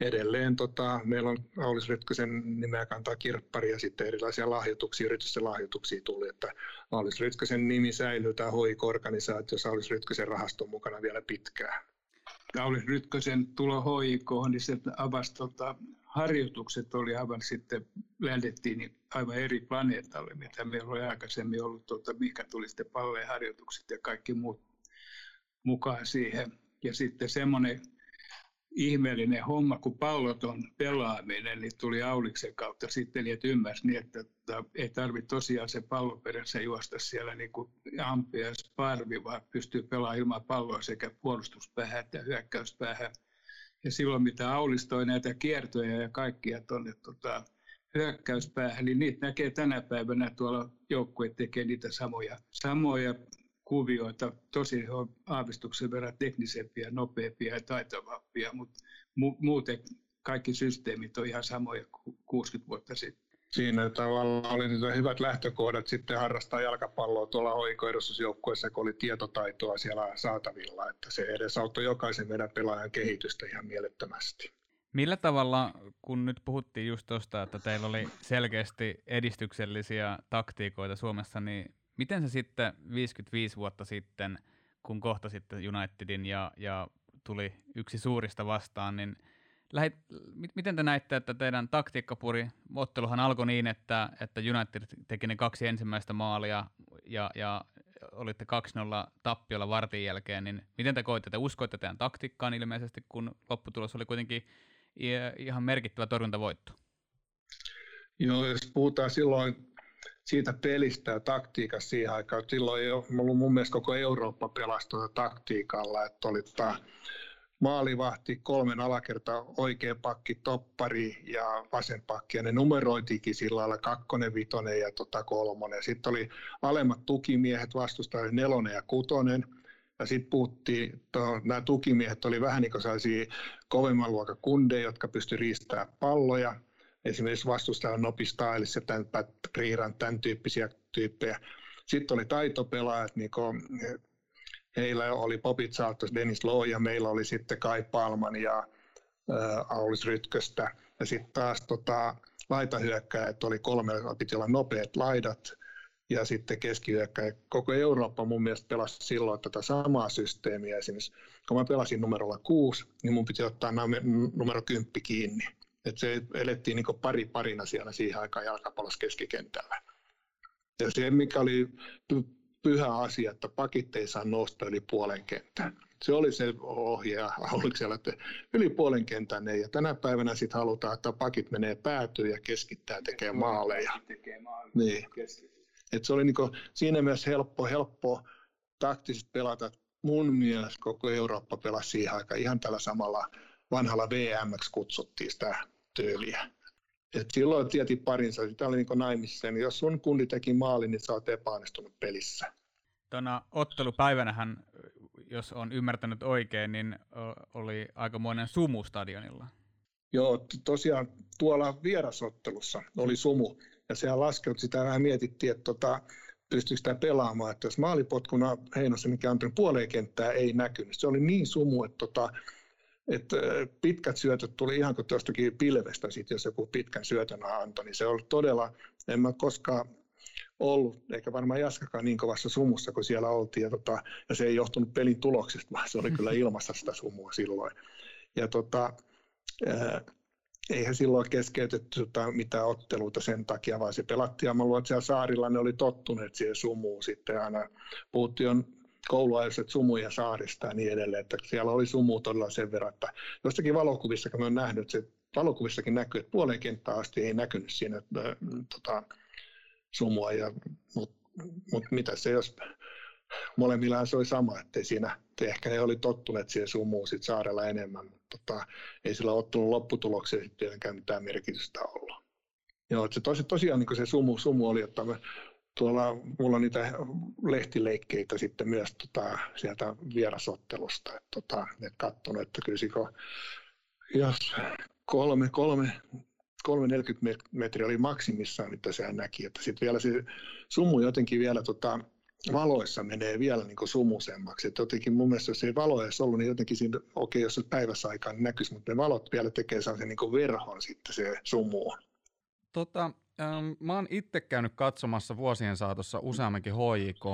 edelleen tota, meillä on Aulis Rytkösen nimeä kantaa kirppari ja sitten erilaisia lahjoituksia, yritysten lahjoituksia tuli, että Aulis Rytkösen nimi säilyy, tämä hoiko-organisaatio, Aulis Rytkösen rahaston mukana vielä pitkään. Aulis Rytkösen tulo hoikoon, niin se avasi tota, harjoitukset oli aivan sitten, lähdettiin niin aivan eri planeetalle, mitä meillä oli aikaisemmin ollut, tuota, mikä tuli sitten palleen harjoitukset ja kaikki muut mukaan siihen. Ja sitten semmoinen ihmeellinen homma, kun palloton pelaaminen, niin tuli Auliksen kautta sitten, niin että ymmärsi niin, että, että ei tarvitse tosiaan se pallo perässä juosta siellä niin kuin ampia parvi, vaan pystyy pelaamaan ilman palloa sekä puolustuspäähän että hyökkäyspäähän ja silloin mitä Aulis toi näitä kiertoja ja kaikkia tuonne tota, hyökkäyspäähän, niin niitä näkee tänä päivänä tuolla joukkueet tekee niitä samoja, samoja kuvioita. Tosi on aavistuksen verran teknisempiä, nopeampia ja taitavampia, mutta mu- muuten kaikki systeemit on ihan samoja kuin 60 vuotta sitten siinä tavalla oli niitä hyvät lähtökohdat sitten harrastaa jalkapalloa tuolla hoikoedustusjoukkueessa, kun oli tietotaitoa siellä saatavilla, että se edesauttoi jokaisen meidän pelaajan kehitystä ihan mielettömästi. Millä tavalla, kun nyt puhuttiin just tuosta, että teillä oli selkeästi edistyksellisiä taktiikoita Suomessa, niin miten se sitten 55 vuotta sitten, kun kohtasitte Unitedin ja, ja tuli yksi suurista vastaan, niin lähit, miten te näitte, että teidän taktiikkapuri, otteluhan alkoi niin, että, että United teki ne kaksi ensimmäistä maalia ja, ja olitte 2-0 tappiolla vartin jälkeen, niin miten te koitte, te uskoitte teidän taktiikkaan ilmeisesti, kun lopputulos oli kuitenkin ihan merkittävä torjuntavoitto? Joo, jos puhutaan silloin siitä pelistä ja taktiikasta siihen aikaan, silloin ei ollut mun mielestä koko Eurooppa pelastunut taktiikalla, että oli tämä maalivahti, kolmen alakerta, oikea pakki, toppari ja vasen pakki. Ja ne numeroitikin sillä lailla kakkonen, vitonen ja tota kolmonen. Sitten oli alemmat tukimiehet vastustajille nelonen ja kutonen. Ja sitten puhuttiin, että nämä tukimiehet oli vähän niin kuin sellaisia kovemman luokan kundeja, jotka pysty riistämään palloja. Esimerkiksi vastustajan nopista ja tämän, Priiran, tämän tyyppisiä tyyppejä. Sitten oli taitopelaajat, niin kuin heillä oli Popit Saattos, Dennis Loh ja meillä oli sitten Kai Palman ja äh, Aulis Rytköstä. Ja sitten taas tota, laitahyökkäjät oli kolme, piti olla nopeat laidat ja sitten keskihyökkäjä. Koko Eurooppa mun mielestä pelasi silloin tätä samaa systeemiä. Esimerkiksi kun mä pelasin numerolla kuusi, niin mun piti ottaa numero kymppi kiinni. Et se elettiin niin pari parina siellä siihen aikaan jalkapallossa keskikentällä. Ja se, mikä oli pyhä asia, että pakit ei saa nousta yli puolen kentän. Se oli se ohje, oliko siellä, että yli puolen kentän ei. Ja tänä päivänä sitten halutaan, että pakit menee päätyyn ja keskittää tekemään maaleja. Niin. Et se oli niinku, siinä myös helppo, helppo taktisesti pelata. Mun mielestä koko Eurooppa pelasi siihen aikaan ihan tällä samalla vanhalla VMX kutsuttiin sitä tyyliä. Et silloin tieti parinsa, sitä oli niin naimissa, niin jos sun kundi teki maali, niin sä oot epäonnistunut pelissä. Tuona ottelupäivänähän, jos on ymmärtänyt oikein, niin oli aikamoinen sumu stadionilla. Joo, tosiaan tuolla vierasottelussa oli sumu, ja sehän laskeut sitä vähän mietittiin, että tota, pystyykö sitä pelaamaan, että jos maalipotkuna Heinosen, mikä antoi puoleen kenttää, ei näkynyt. Se oli niin sumu, että tota, että pitkät syötöt tuli ihan kuin tuostakin pilvestä, sit, jos joku pitkän syötön antoi, niin se oli todella, en mä koskaan ollut, eikä varmaan Jaskakaan niin kovassa sumussa kuin siellä oltiin, ja, tota, ja se ei johtunut pelin tuloksesta, vaan se oli kyllä ilmassa sitä sumua silloin. Ja tota, ää, eihän silloin keskeytetty tota, mitään otteluita sen takia, vaan se pelattiin, ja mä luulen, että siellä saarilla ne oli tottuneet siihen sumuun sitten aina. Puhuttiin kouluajoiset sumuja saarista ja niin edelleen, että siellä oli sumu todella sen verran, että jossakin valokuvissa, kun mä oon nähnyt, että se valokuvissakin näkyy, että puoleen kenttään asti ei näkynyt siinä että, tota, sumua, ja, mutta mut mitä se, jos molemmillaan se oli sama, että siinä, ehkä ne oli tottuneet siihen sumuun sit saarella enemmän, mutta tota, ei sillä ottanut lopputulokseen sitten tietenkään mitään merkitystä ollut. Joo, se tosi, tosiaan niin se sumu, sumu oli, että tuolla mulla on niitä lehtileikkeitä sitten myös tota, sieltä vierasottelusta, että tota, et katsonut, että kyllä jos kolme, kolme, 340 metriä oli maksimissaan, mitä sehän näki, että sitten vielä se sumu jotenkin vielä tota, valoissa menee vielä niin sumusemmaksi. Että jotenkin mun mielestä jos ei valo edes ollut, niin jotenkin siinä, okei, jos se päivässä aikaan niin näkyisi, mutta ne valot vielä tekee sellaisen niin verhon sitten se sumuun. Tota, ähm, mä oon itse käynyt katsomassa vuosien saatossa useammankin HJK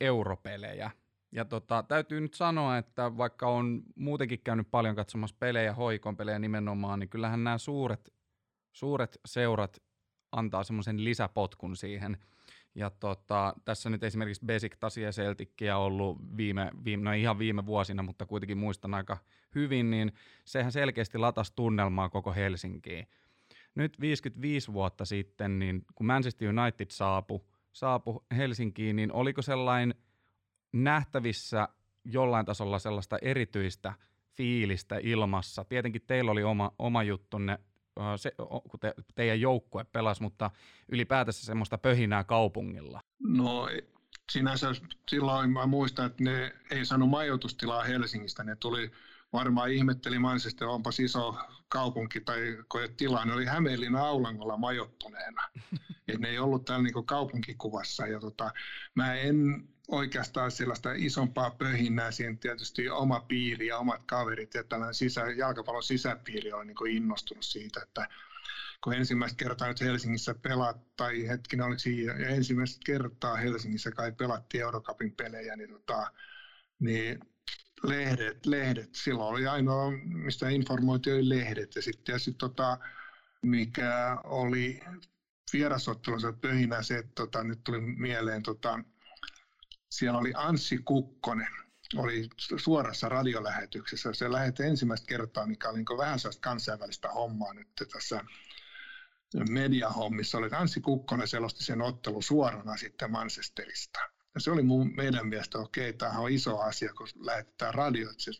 europelejä. Ja tota, täytyy nyt sanoa, että vaikka on muutenkin käynyt paljon katsomassa pelejä, hoikon pelejä nimenomaan, niin kyllähän nämä suuret, suuret seurat antaa semmoisen lisäpotkun siihen. Ja tota, tässä nyt esimerkiksi Basic Tasia Celtickiä ollut viime, viime, no ihan viime vuosina, mutta kuitenkin muistan aika hyvin, niin sehän selkeästi latasi tunnelmaa koko Helsinkiin nyt 55 vuotta sitten, niin kun Manchester United saapui saapu Helsinkiin, niin oliko sellainen nähtävissä jollain tasolla sellaista erityistä fiilistä ilmassa? Tietenkin teillä oli oma, oma juttunne, se, kun te, teidän joukkue pelasi, mutta ylipäätänsä semmoista pöhinää kaupungilla. No sinänsä silloin mä muistan, että ne ei saanut majoitustilaa Helsingistä, ne tuli varmaan ihmetteli Manchester, onpa iso kaupunki tai koje tila, ne oli Hämeenlinna Aulangolla majoittuneena. Et ne ei ollut täällä niinku kaupunkikuvassa. Ja tota, mä en oikeastaan sellaista isompaa pöhinää. Siinä tietysti oma piiri ja omat kaverit ja tällainen sisä, jalkapallon sisäpiiri on niin innostunut siitä, että kun ensimmäistä kertaa nyt Helsingissä pelat, tai hetkinen oliko siinä, ensimmäistä kertaa Helsingissä kai pelattiin Eurocupin pelejä, niin, tota, niin lehdet, lehdet, silloin oli ainoa, mistä informoitiin, oli lehdet, ja sitten tietysti tota, mikä oli vierasottelussa pöhinä se, että tota, nyt tuli mieleen, tota, siellä oli Anssi Kukkonen, oli suorassa radiolähetyksessä. Se lähetti ensimmäistä kertaa, mikä oli niin vähän sellaista kansainvälistä hommaa nyt tässä mediahommissa. Oli Anssi Kukkonen selosti sen ottelu suorana sitten Manchesterista. Ja se oli mun, meidän mielestä, okei, okay, tämähän on iso asia, kun lähetetään radio, että se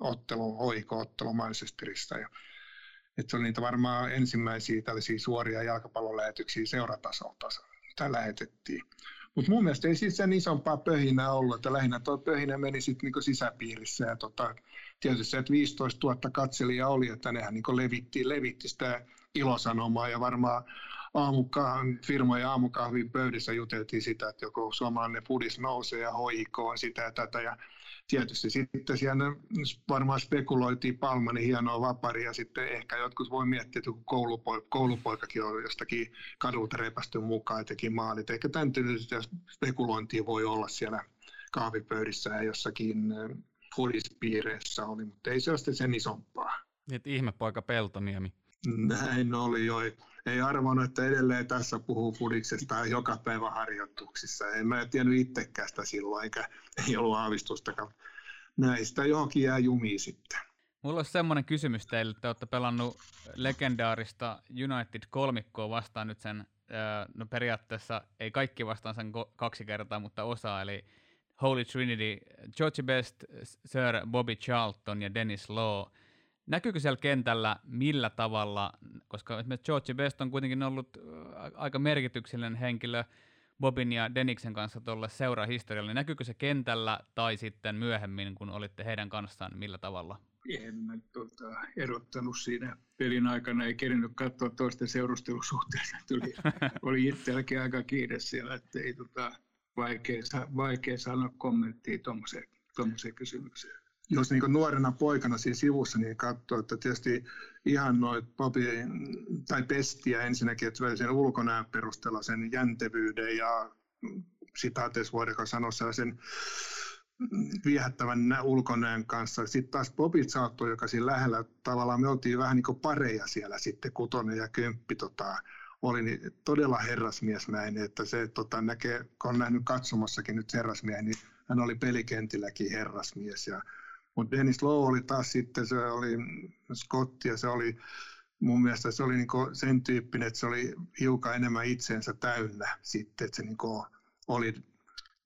ottelu, hoiko-ottelu Manchesterista. Ja, että se oli niitä varmaan ensimmäisiä tällaisia suoria jalkapallolähetyksiä seuratasolta, mitä lähetettiin. Mutta mun mielestä ei siis sen isompaa pöhinää ollut, että lähinnä tuo pöhinä meni sitten niinku sisäpiirissä. Ja tota, tietysti se, että 15 000 katselijaa oli, että nehän niinku levitti, levitti sitä ilosanomaa ja varmaan aamukahvin, firmojen aamukahvin pöydissä juteltiin sitä, että joko suomalainen pudis nousee ja hoikoon sitä ja tätä. Ja tietysti sitten siellä varmaan spekuloitiin Palmanin hienoa vaparia, sitten ehkä jotkut voi miettiä, että koulupoika, koulupoikakin on jostakin kadulta repästy mukaan ja teki maalit. Eikä tämän tyylistä spekulointia voi olla siellä kahvipöydissä ja jossakin fudispiireissä oli, mutta ei se ole sen isompaa. Niin, ihmepoika Peltoniemi. Näin oli jo. Ei arvannut, että edelleen tässä puhuu fudiksesta joka päivä harjoituksissa. En mä tiennyt itsekään sitä silloin, eikä ei ollut aavistustakaan. Näistä johonkin jää jumiin sitten. Mulla olisi semmoinen kysymys teille, että olette pelannut legendaarista United-kolmikkoa vastaan nyt sen, no periaatteessa ei kaikki vastaan sen kaksi kertaa, mutta osa, eli Holy Trinity, George Best, Sir Bobby Charlton ja Dennis Law – Näkyykö siellä kentällä millä tavalla, koska esimerkiksi George Best on kuitenkin ollut aika merkityksellinen henkilö Bobin ja Deniksen kanssa tuolle seurahistorialle, niin näkyykö se kentällä tai sitten myöhemmin, kun olitte heidän kanssaan, millä tavalla? En mä tota, erottanut siinä pelin aikana, ei kerinyt katsoa toisten seurustelusuhteita. Tuli, oli itselläkin aika kiire siellä, että ei tota, vaikea, vaikea sanoa kommenttia tuommoiseen kysymykseen jos niin nuorena poikana siinä sivussa niin katsoo, että tietysti ihan noit Bobby, tai Pestiä ensinnäkin, että sen ulkonäön perusteella sen jäntevyyden ja sitaateessa voidaanko sanoa sellaisen viehättävän ulkonäön kanssa. Sitten taas Bobby saattoi, joka siinä lähellä, tavallaan me oltiin vähän niin kuin pareja siellä sitten, Kutonen ja Kömppi tota, oli niin todella herrasmiesmäinen, että se tota, näkee, kun on nähnyt katsomassakin nyt herrasmiehen, niin hän oli pelikentilläkin herrasmies ja mutta Dennis Lowe oli taas sitten, se oli Scotti ja se oli mun mielestä se oli niinku sen tyyppinen, että se oli hiukan enemmän itseensä täynnä sitten, että se niinku oli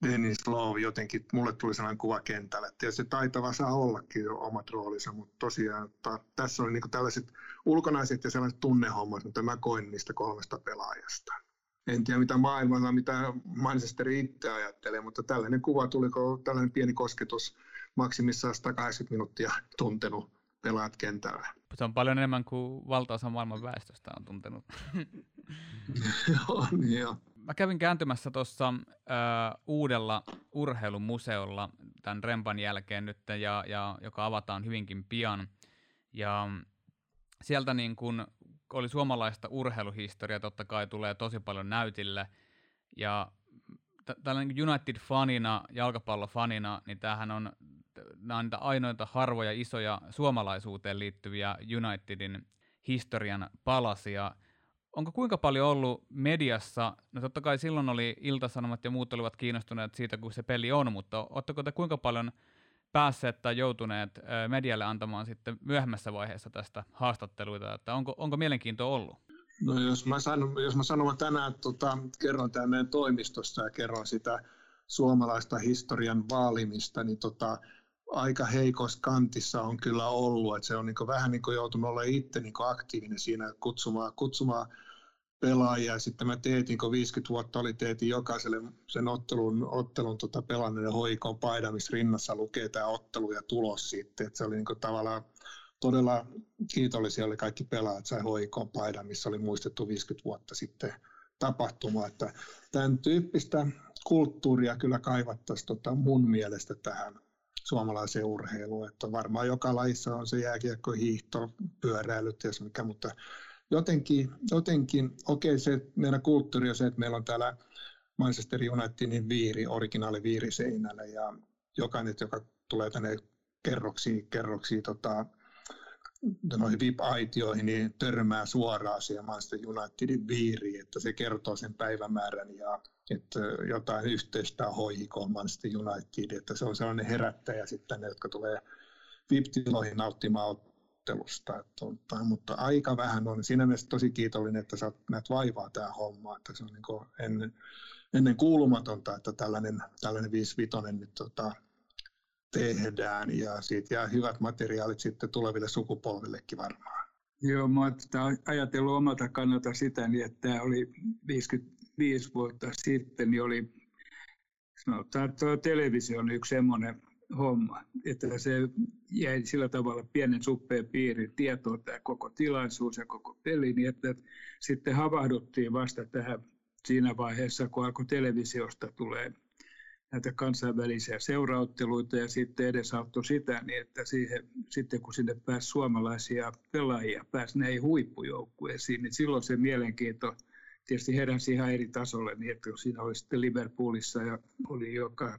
Dennis Lowe jotenkin, mulle tuli sellainen kuva kentällä. Ja se taitava saa ollakin jo omat roolinsa, mutta tosiaan että tässä oli niinku tällaiset ulkonaiset ja sellaiset tunnehommat, mutta mä koin niistä kolmesta pelaajasta. En tiedä mitä maailmalla, mitä Manchester itse ajattelee, mutta tällainen kuva tuli, tällainen pieni kosketus maksimissaan 180 minuuttia tuntenut pelaat kentällä. Se on paljon enemmän kuin valtaosa maailman väestöstä on tuntenut. joo, niin joo. Mä kävin kääntymässä tuossa uudella urheilumuseolla tämän Rempan jälkeen nyt, ja, ja, joka avataan hyvinkin pian. Ja sieltä niin kun oli suomalaista urheiluhistoriaa, totta kai tulee tosi paljon näytille. Ja tällainen United-fanina, jalkapallofanina, niin tämähän on nämä on niitä ainoita harvoja isoja suomalaisuuteen liittyviä Unitedin historian palasia. Onko kuinka paljon ollut mediassa, no totta kai silloin oli Iltasanomat ja muut olivat kiinnostuneet siitä, kun se peli on, mutta oletteko te kuinka paljon päässeet tai joutuneet medialle antamaan sitten myöhemmässä vaiheessa tästä haastatteluita, että onko, onko mielenkiintoa ollut? No jos mä sanon, jos mä sanon tänään, tota, kerron tämän meidän toimistossa ja kerron sitä suomalaista historian vaalimista, niin tota, aika heikossa kantissa on kyllä ollut, että se on niin vähän niin joutunut olemaan itse niin aktiivinen siinä kutsumaan, kutsumaan pelaajia. Sitten mä teetin, kun 50 vuotta oli, teetin jokaiselle sen ottelun, ottelun tota pelanneen hoikon paidan, missä rinnassa lukee tämä ottelu ja tulos sitten. Että se oli niin tavallaan todella kiitollisia oli kaikki pelaajat, sai hoikon paidan, missä oli muistettu 50 vuotta sitten tapahtuma. Että tämän tyyppistä kulttuuria kyllä kaivattaisiin tota mun mielestä tähän suomalaiseen urheiluun. Että varmaan joka lajissa on se jääkiekko, hiihto, pyöräily, mikä, mutta jotenkin, jotenkin okei, okay, se meidän kulttuuri on se, että meillä on täällä Manchester Unitedin viiri, originaali viiri seinällä ja jokainen, joka tulee tänne kerroksiin, kerroksiin tota, noihin VIP-aitioihin, niin törmää suoraan siihen Manchester Unitedin viiriin, että se kertoo sen päivämäärän ja että jotain yhteistä on hoihikoon Manchester United, että se on sellainen herättäjä sitten jotka tulee VIP-tiloihin nauttimaan ottelusta. Että, mutta aika vähän on. Siinä mielessä tosi kiitollinen, että sä näet vaivaa tämä homma, että se on niin ennen, ennen kuulumatonta, että tällainen, tällainen 5 nyt tota, tehdään ja siitä jää hyvät materiaalit sitten tuleville sukupolvillekin varmaan. Joo, mä olen ajatellut omalta kannalta sitä, niin että tämä oli 55 vuotta sitten, niin oli sanotaan, että televisio on yksi semmoinen homma, että se jäi sillä tavalla pienen suppeen piirin tietoa tämä koko tilaisuus ja koko peli, niin että sitten havahduttiin vasta tähän siinä vaiheessa, kun alkoi televisiosta tulee näitä kansainvälisiä seurautteluita ja sitten edesauttoi sitä, niin että siihen, sitten kun sinne pääsi suomalaisia pelaajia, pääsi näihin huippujoukkueisiin, niin silloin se mielenkiinto tietysti heräsi ihan eri tasolle, niin että kun siinä oli sitten Liverpoolissa ja oli joka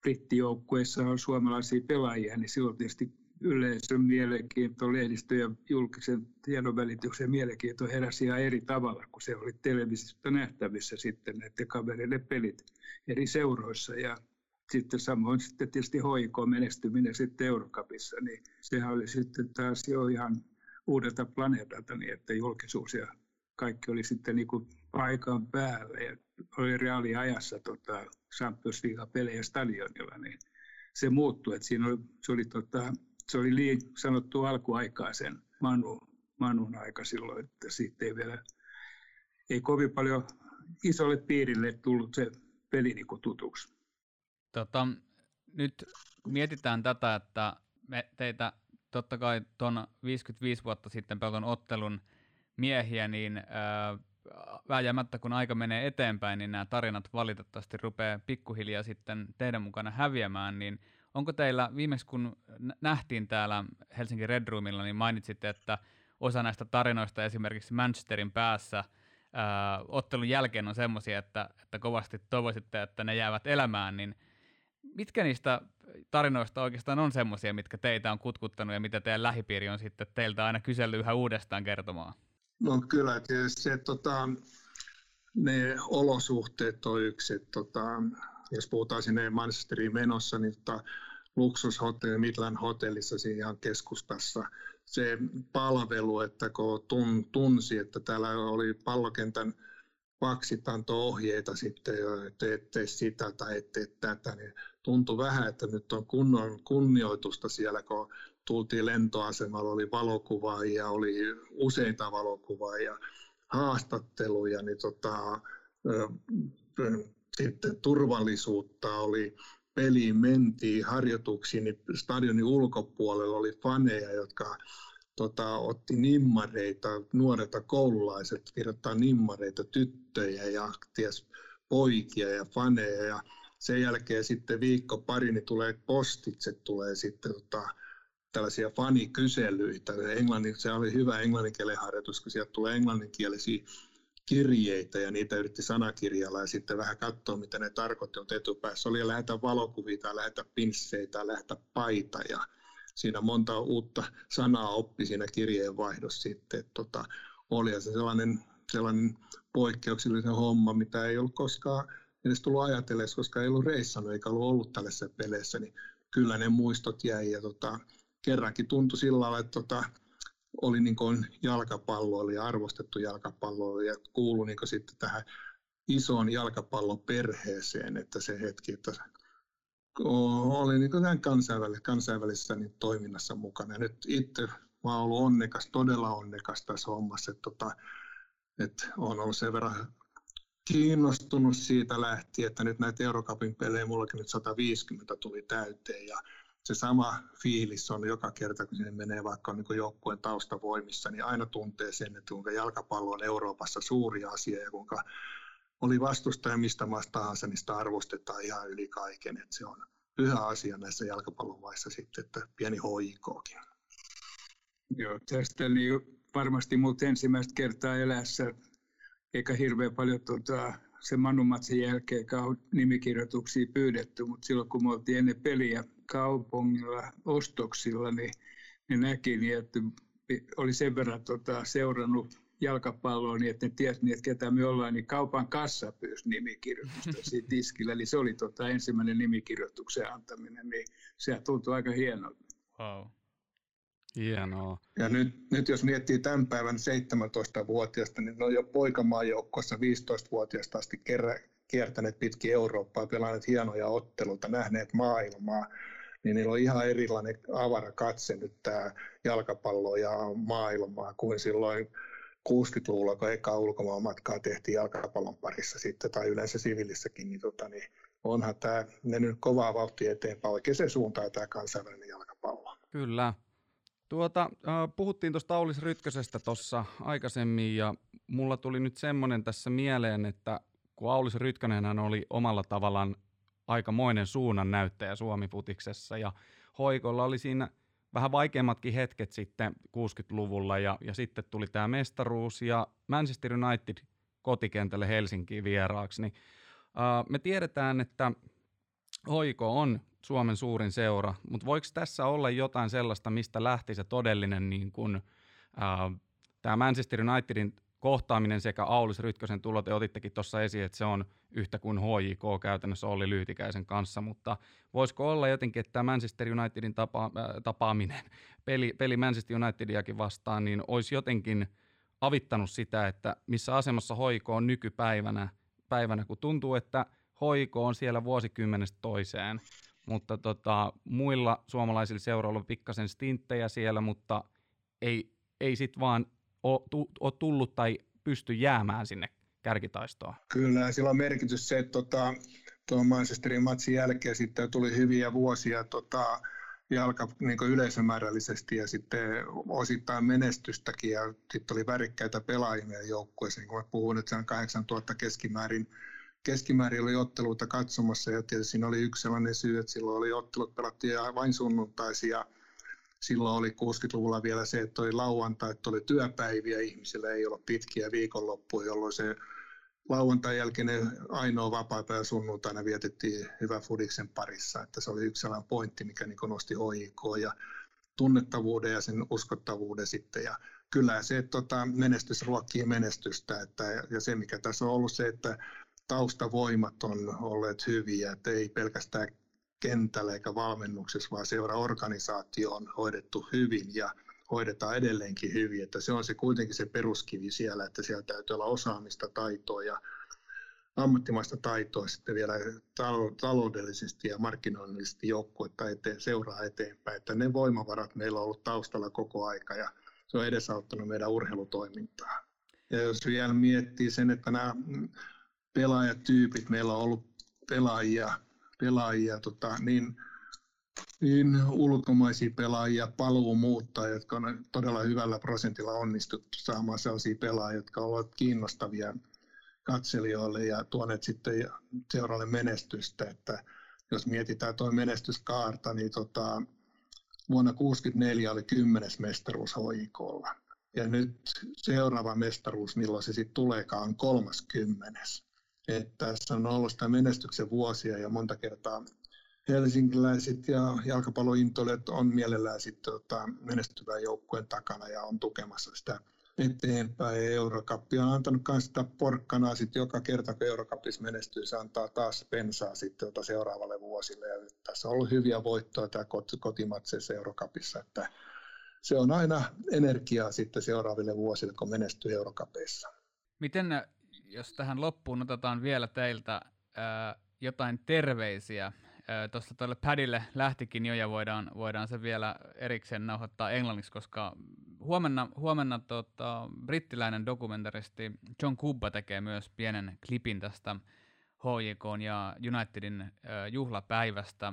brittijoukkueessa on suomalaisia pelaajia, niin silloin tietysti yleisön mielenkiinto, lehdistö ja julkisen tiedonvälityksen mielenkiinto heräsi ihan eri tavalla, kun se oli televisiosta nähtävissä sitten näiden kavereiden pelit eri seuroissa ja sitten samoin sitten tietysti HIK menestyminen sitten Eurocupissa, niin sehän oli sitten taas jo ihan uudelta planeetalta niin, että julkisuus ja kaikki oli sitten niin kuin paikan päällä ja oli reaaliajassa tota, Champions League-pelejä stadionilla, niin se muuttui, että siinä oli, se oli tota, se oli liian sanottu alkuaikaisen Manu, Manun aika silloin, että siitä ei vielä, ei kovin paljon isolle piirille tullut se peli niin tutuksi. Tota, nyt mietitään tätä, että me teitä totta kai tuon 55 vuotta sitten pelon ottelun miehiä, niin ää, vääjäämättä kun aika menee eteenpäin, niin nämä tarinat valitettavasti rupeaa pikkuhiljaa sitten teidän mukana häviämään, niin Onko teillä viimeksi, kun nähtiin täällä Helsingin Red Roomilla, niin mainitsitte, että osa näistä tarinoista esimerkiksi Manchesterin päässä ää, ottelun jälkeen on semmoisia, että, että kovasti toivoisitte, että ne jäävät elämään, niin mitkä niistä tarinoista oikeastaan on semmoisia, mitkä teitä on kutkuttanut ja mitä teidän lähipiiri on sitten teiltä aina kysellyt yhä uudestaan kertomaan? No kyllä, tietysti se, tota, ne olosuhteet on yksi. Että, tota, jos puhutaan sinne Manchesteriin menossa, niin tota, luksushotelli, Midland hotellissa siinä ihan keskustassa. Se palvelu, että kun tun, tunsi, että täällä oli pallokentän paksit ohjeita sitten että et tee sitä tai et tee tätä, niin tuntui vähän, että nyt on kunnioitusta siellä, kun tultiin lentoasemalla, oli valokuvaajia, oli useita valokuvaajia, haastatteluja, niin tota, sitten turvallisuutta oli, peliin mentiin harjoituksiin, niin stadionin ulkopuolella oli faneja, jotka tota, otti nimmareita, nuoreta koululaiset kirjoittaa nimmareita, tyttöjä ja ties poikia ja faneja ja sen jälkeen sitten viikko pari niin tulee postitse, tulee sitten tota, tällaisia fanikyselyitä. Englannin, se oli hyvä englanninkielen harjoitus, kun sieltä tulee englanninkielisiä kirjeitä ja niitä yritti sanakirjalla ja sitten vähän katsoa, mitä ne tarkoittivat etupäässä. Oli lähetä valokuvia tai lähetä pinsseitä tai lähetä paita ja siinä monta uutta sanaa oppi siinä kirjeenvaihdossa sitten. Että tota, oli se sellainen, sellainen poikkeuksellinen homma, mitä ei ollut koskaan edes tullut ajatelleeksi, koska ei ollut reissannut eikä ollut ollut tällaisessa peleissä, niin kyllä ne muistot jäi. Ja tota, kerrankin tuntui sillä lailla, että tota, oli niin kuin jalkapallo, oli arvostettu jalkapallo ja kuului niin sitten tähän isoon jalkapalloperheeseen, että se hetki, että oli niin kuin kansainvälisessä, kansainvälisessä niin toiminnassa mukana. Ja nyt itse mä ollut onnekas, todella onnekas tässä hommassa, että, tota, että olen ollut sen verran kiinnostunut siitä lähtien, että nyt näitä Eurocupin pelejä, mullakin nyt 150 tuli täyteen ja se sama fiilis on joka kerta, kun sinne menee vaikka niin joukkueen taustavoimissa, niin aina tuntee sen, että kuinka jalkapallo on Euroopassa suuri asia ja kuinka oli vastustaja mistä maasta tahansa, niin sitä arvostetaan ihan yli kaiken. Että se on pyhä asia näissä jalkapallon maissa sitten, että pieni hoikoakin. Joo, tästä niin varmasti mut ensimmäistä kertaa elässä, eikä hirveän paljon tuota, sen Manumatsin jälkeen, eikä ole nimikirjoituksia pyydetty, mutta silloin kun me oltiin ennen peliä kaupungilla ostoksilla, niin, niin näki, niin, että oli sen verran tota, seurannut jalkapalloa niin, että ne tiesi, niin, että ketä me ollaan, niin kaupan kassa pyysi nimikirjoitusta siitä tiskillä. Eli se oli tota, ensimmäinen nimikirjoituksen antaminen, niin se tuntui aika hienolta. Wow. Hienoa. Ja nyt, nyt jos miettii tämän päivän 17-vuotiaasta, niin ne on jo poikamaajoukkossa 15-vuotiaasta asti kerran kiertäneet pitkin Eurooppaa, pelanneet hienoja otteluita, nähneet maailmaa, niin niillä on ihan erilainen avara katse nyt tämä jalkapallo ja maailmaa kuin silloin 60-luvulla, kun eka ulkomaan matkaa tehtiin jalkapallon parissa sitten, tai yleensä sivilissäkin, niin, tota, niin onhan tämä mennyt kovaa vauhtia eteenpäin oikeaan suuntaan tämä kansainvälinen jalkapallo. Kyllä. Tuota, puhuttiin tuosta Aulis Rytkösestä tuossa aikaisemmin ja mulla tuli nyt semmoinen tässä mieleen, että kun Aulis Rytkönenhän oli omalla tavallaan aikamoinen suunnan näyttäjä Suomi-futiksessa. Ja Hoikolla oli siinä vähän vaikeammatkin hetket sitten 60-luvulla ja, ja sitten tuli tämä mestaruus ja Manchester United kotikentälle Helsinkiin vieraaksi, niin uh, me tiedetään, että Hoiko on Suomen suurin seura, mutta voiko tässä olla jotain sellaista, mistä lähti se todellinen niin uh, tämä Manchester Unitedin kohtaaminen sekä Aulis Rytkösen tulot, te otittekin tuossa esiin, että se on yhtä kuin HJK käytännössä oli Lyytikäisen kanssa, mutta voisiko olla jotenkin, että tämä Manchester Unitedin tapa, äh, tapaaminen, peli, peli Manchester Unitediakin vastaan, niin olisi jotenkin avittanut sitä, että missä asemassa HJK on nykypäivänä, päivänä, kun tuntuu, että HJK on siellä vuosikymmenestä toiseen, mutta tota, muilla suomalaisilla seuroilla on pikkasen stinttejä siellä, mutta ei, ei sitten vaan ole tullut tai pysty jäämään sinne kärkitaistoon. Kyllä, sillä on merkitys se, että tota, tuon Manchesterin matsin jälkeen sitten tuli hyviä vuosia tota, jalka niin yleisömäärällisesti ja sitten osittain menestystäkin ja sitten oli värikkäitä pelaajia joukkueeseen, kun mä puhun, että se on 8000 keskimäärin keskimäärin oli otteluita katsomassa ja tietysti siinä oli yksi sellainen syy, että silloin oli ottelut pelattiin vain sunnuntaisia silloin oli 60-luvulla vielä se, että oli lauantai, että oli työpäiviä, ihmisillä ei ollut pitkiä viikonloppuja, jolloin se lauantai jälkeinen ainoa vapaa-päivä sunnuntaina vietettiin hyvä Fudiksen parissa, että se oli yksi sellainen pointti, mikä niin nosti OIK ja tunnettavuuden ja sen uskottavuuden sitten. Ja kyllä se että tota, menestys ruokkii menestystä, että, ja se mikä tässä on ollut se, että taustavoimat on olleet hyviä, että ei pelkästään kentällä eikä valmennuksessa, vaan seuraorganisaatio on hoidettu hyvin ja hoidetaan edelleenkin hyvin, että se on se kuitenkin se peruskivi siellä, että siellä täytyy olla osaamista, taitoa ja ammattimaista taitoa sitten vielä taloudellisesti ja markkinoinnillisesti joukkuetta eteen, seuraa eteenpäin, että ne voimavarat meillä on ollut taustalla koko aika ja se on edesauttanut meidän urheilutoimintaa. Ja jos vielä miettii sen, että nämä pelaajatyypit, meillä on ollut pelaajia, pelaajia tota, niin, niin ulkomaisia pelaajia, paluumuuttajia, jotka on todella hyvällä prosentilla onnistuttu saamaan sellaisia pelaajia, jotka ovat kiinnostavia katselijoille ja tuoneet sitten seuraavalle menestystä. Että jos mietitään tuo menestyskaarta, niin tota, vuonna 1964 oli kymmenes mestaruus HIKlla. Ja nyt seuraava mestaruus, milloin se sitten tuleekaan, on kolmaskymmenes että tässä on ollut sitä menestyksen vuosia ja monta kertaa helsinkiläiset ja jalkapallointoilijat on mielellään sitten tota, menestyvän joukkueen takana ja on tukemassa sitä eteenpäin. Eurokappi on antanut myös sitä porkkanaa sitten joka kerta, kun Eurokapissa menestyy, se antaa taas pensaa sitten tota seuraavalle vuosille. Ja tässä on ollut hyviä voittoja tämä kotimatseissa Eurokapissa, että se on aina energiaa sitten seuraaville vuosille, kun menestyy Eurokapeissa. Miten jos tähän loppuun otetaan vielä teiltä ää, jotain terveisiä. Tuossa tuolle padille lähtikin jo ja voidaan, voidaan se vielä erikseen nauhoittaa englanniksi, koska huomenna, huomenna tota, brittiläinen dokumentaristi John Kubba tekee myös pienen klipin tästä HJK ja Unitedin juhlapäivästä.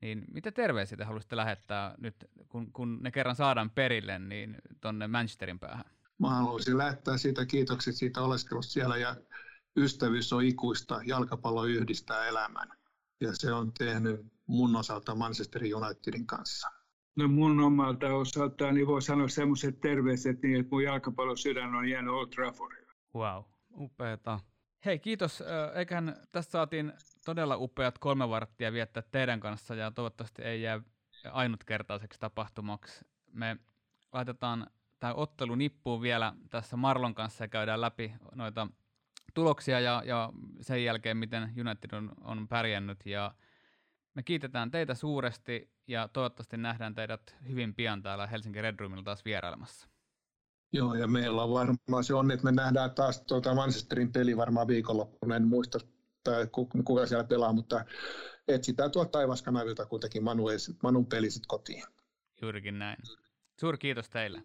Niin mitä terveisiä te haluaisitte lähettää nyt, kun, kun ne kerran saadaan perille, niin tuonne Manchesterin päähän? Mä haluaisin lähettää siitä kiitokset siitä oleskelusta siellä ja ystävyys on ikuista, jalkapallo yhdistää elämän. Ja se on tehnyt mun osalta Manchester Unitedin kanssa. No mun omalta osaltaan niin voi sanoa semmoiset terveiset niin, että mun jalkapallosydän on jäänyt Old Traffordilla. Wow. Upeeta. Hei, kiitos. Eiköhän tästä saatiin todella upeat kolme varttia viettää teidän kanssa ja toivottavasti ei jää ainutkertaiseksi tapahtumaksi. Me laitetaan tämä ottelu nippuun vielä tässä Marlon kanssa ja käydään läpi noita tuloksia ja, ja sen jälkeen, miten United on, on pärjännyt. Ja me kiitetään teitä suuresti ja toivottavasti nähdään teidät hyvin pian täällä Helsinki Red Roomilla taas vierailemassa. Joo, ja meillä on varmaan se on, että me nähdään taas tuota Manchesterin peli varmaan viikonloppuna. En muista, tai kuka siellä pelaa, mutta etsitään tuolta taivaskanavilta kuitenkin Manu, Manun peli sitten kotiin. Juurikin näin. Suuri kiitos teille.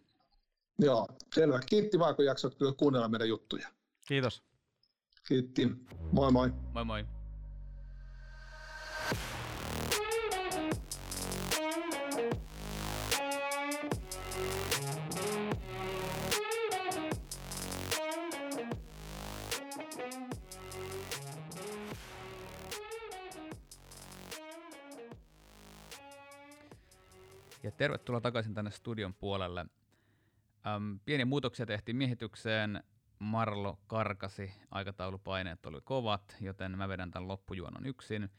Joo, selvä. Kiitti vaan, kun jaksot kuunnella meidän juttuja. Kiitos. Kiitti. Moi moi. Moi moi. Ja tervetuloa takaisin tänne studion puolelle. Öm, pieniä muutoksia tehtiin miehitykseen. Marlo karkasi, aikataulupaineet oli kovat, joten mä vedän tämän loppujuonon yksin.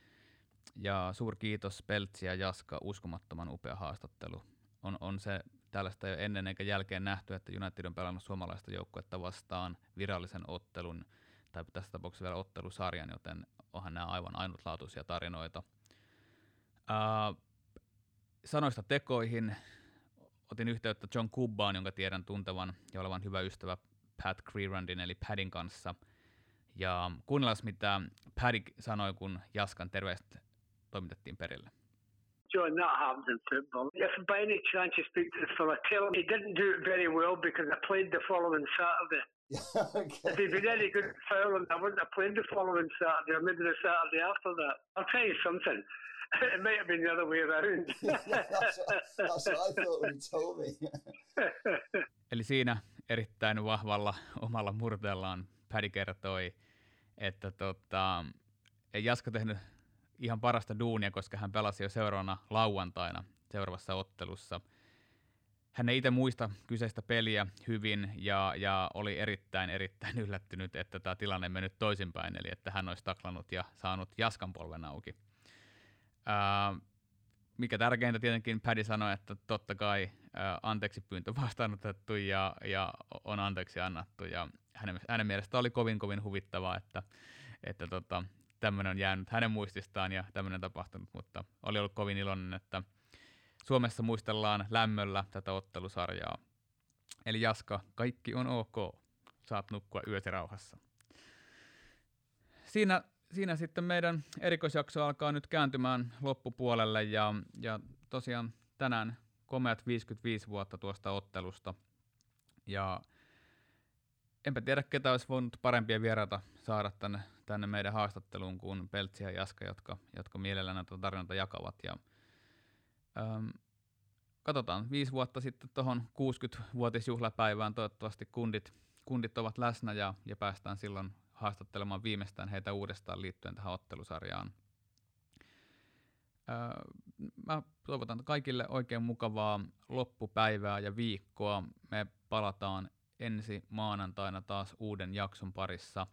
Ja suur kiitos Peltsi ja Jaska, uskomattoman upea haastattelu. On, on se tällaista jo ennen eikä jälkeen nähty, että United on pelannut suomalaista joukkuetta vastaan virallisen ottelun, tai tässä tapauksessa vielä ottelusarjan, joten onhan nämä aivan ainutlaatuisia tarinoita. Uh, sanoista tekoihin otin yhteyttä John Kubbaan, jonka tiedän tuntevan ja olevan hyvä ystävä Pat Creerandin eli Padin kanssa. Ja kuunnellaan, mitä Paddy sanoi, kun Jaskan terveistä toimitettiin perille. John, that happens in football. If by any chance you speak to the fella, tell him he didn't do it very well because I played the following Saturday. okay. If he'd been any good fouling, I wouldn't have played the following Saturday or maybe the Saturday after that. I'll tell you something. it might have been the other way around. that's, that's what I thought when he told me. Eli siinä erittäin vahvalla omalla murteellaan Paddy kertoi, että tota, ei Jaska tehnyt ihan parasta duunia, koska hän pelasi jo seuraavana lauantaina seuraavassa ottelussa. Hän ei itse muista kyseistä peliä hyvin ja, ja oli erittäin erittäin yllättynyt, että tämä tilanne mennyt toisinpäin, eli että hän olisi taklannut ja saanut Jaskan polven auki. Ää, mikä tärkeintä tietenkin Paddy sanoi, että totta kai anteeksi pyyntö vastaanotettu ja, ja on anteeksi annettu. Ja hänen, hänen mielestä oli kovin kovin huvittavaa, että, että tota, tämmöinen on jäänyt hänen muististaan ja tämmöinen tapahtunut, mutta oli ollut kovin iloinen, että Suomessa muistellaan lämmöllä tätä ottelusarjaa. Eli Jaska, kaikki on ok. Saat nukkua yösi rauhassa. Siinä siinä sitten meidän erikoisjakso alkaa nyt kääntymään loppupuolelle ja, ja tosiaan tänään komeat 55 vuotta tuosta ottelusta. Ja enpä tiedä, ketä olisi voinut parempia vieraita saada tänne, tänne meidän haastatteluun kuin Peltsi ja Jaska, jotka, jotka mielellään näitä tarinoita jakavat. Ja, äm, katsotaan, viisi vuotta sitten tuohon 60-vuotisjuhlapäivään toivottavasti kundit, kundit ovat läsnä ja, ja päästään silloin haastattelemaan viimeistään heitä uudestaan liittyen tähän ottelusarjaan. Öö, mä toivotan kaikille oikein mukavaa loppupäivää ja viikkoa. Me palataan ensi maanantaina taas uuden jakson parissa.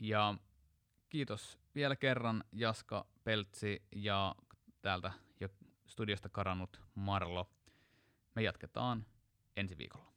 Ja kiitos vielä kerran Jaska Peltsi ja täältä jo studiosta karannut Marlo. Me jatketaan ensi viikolla.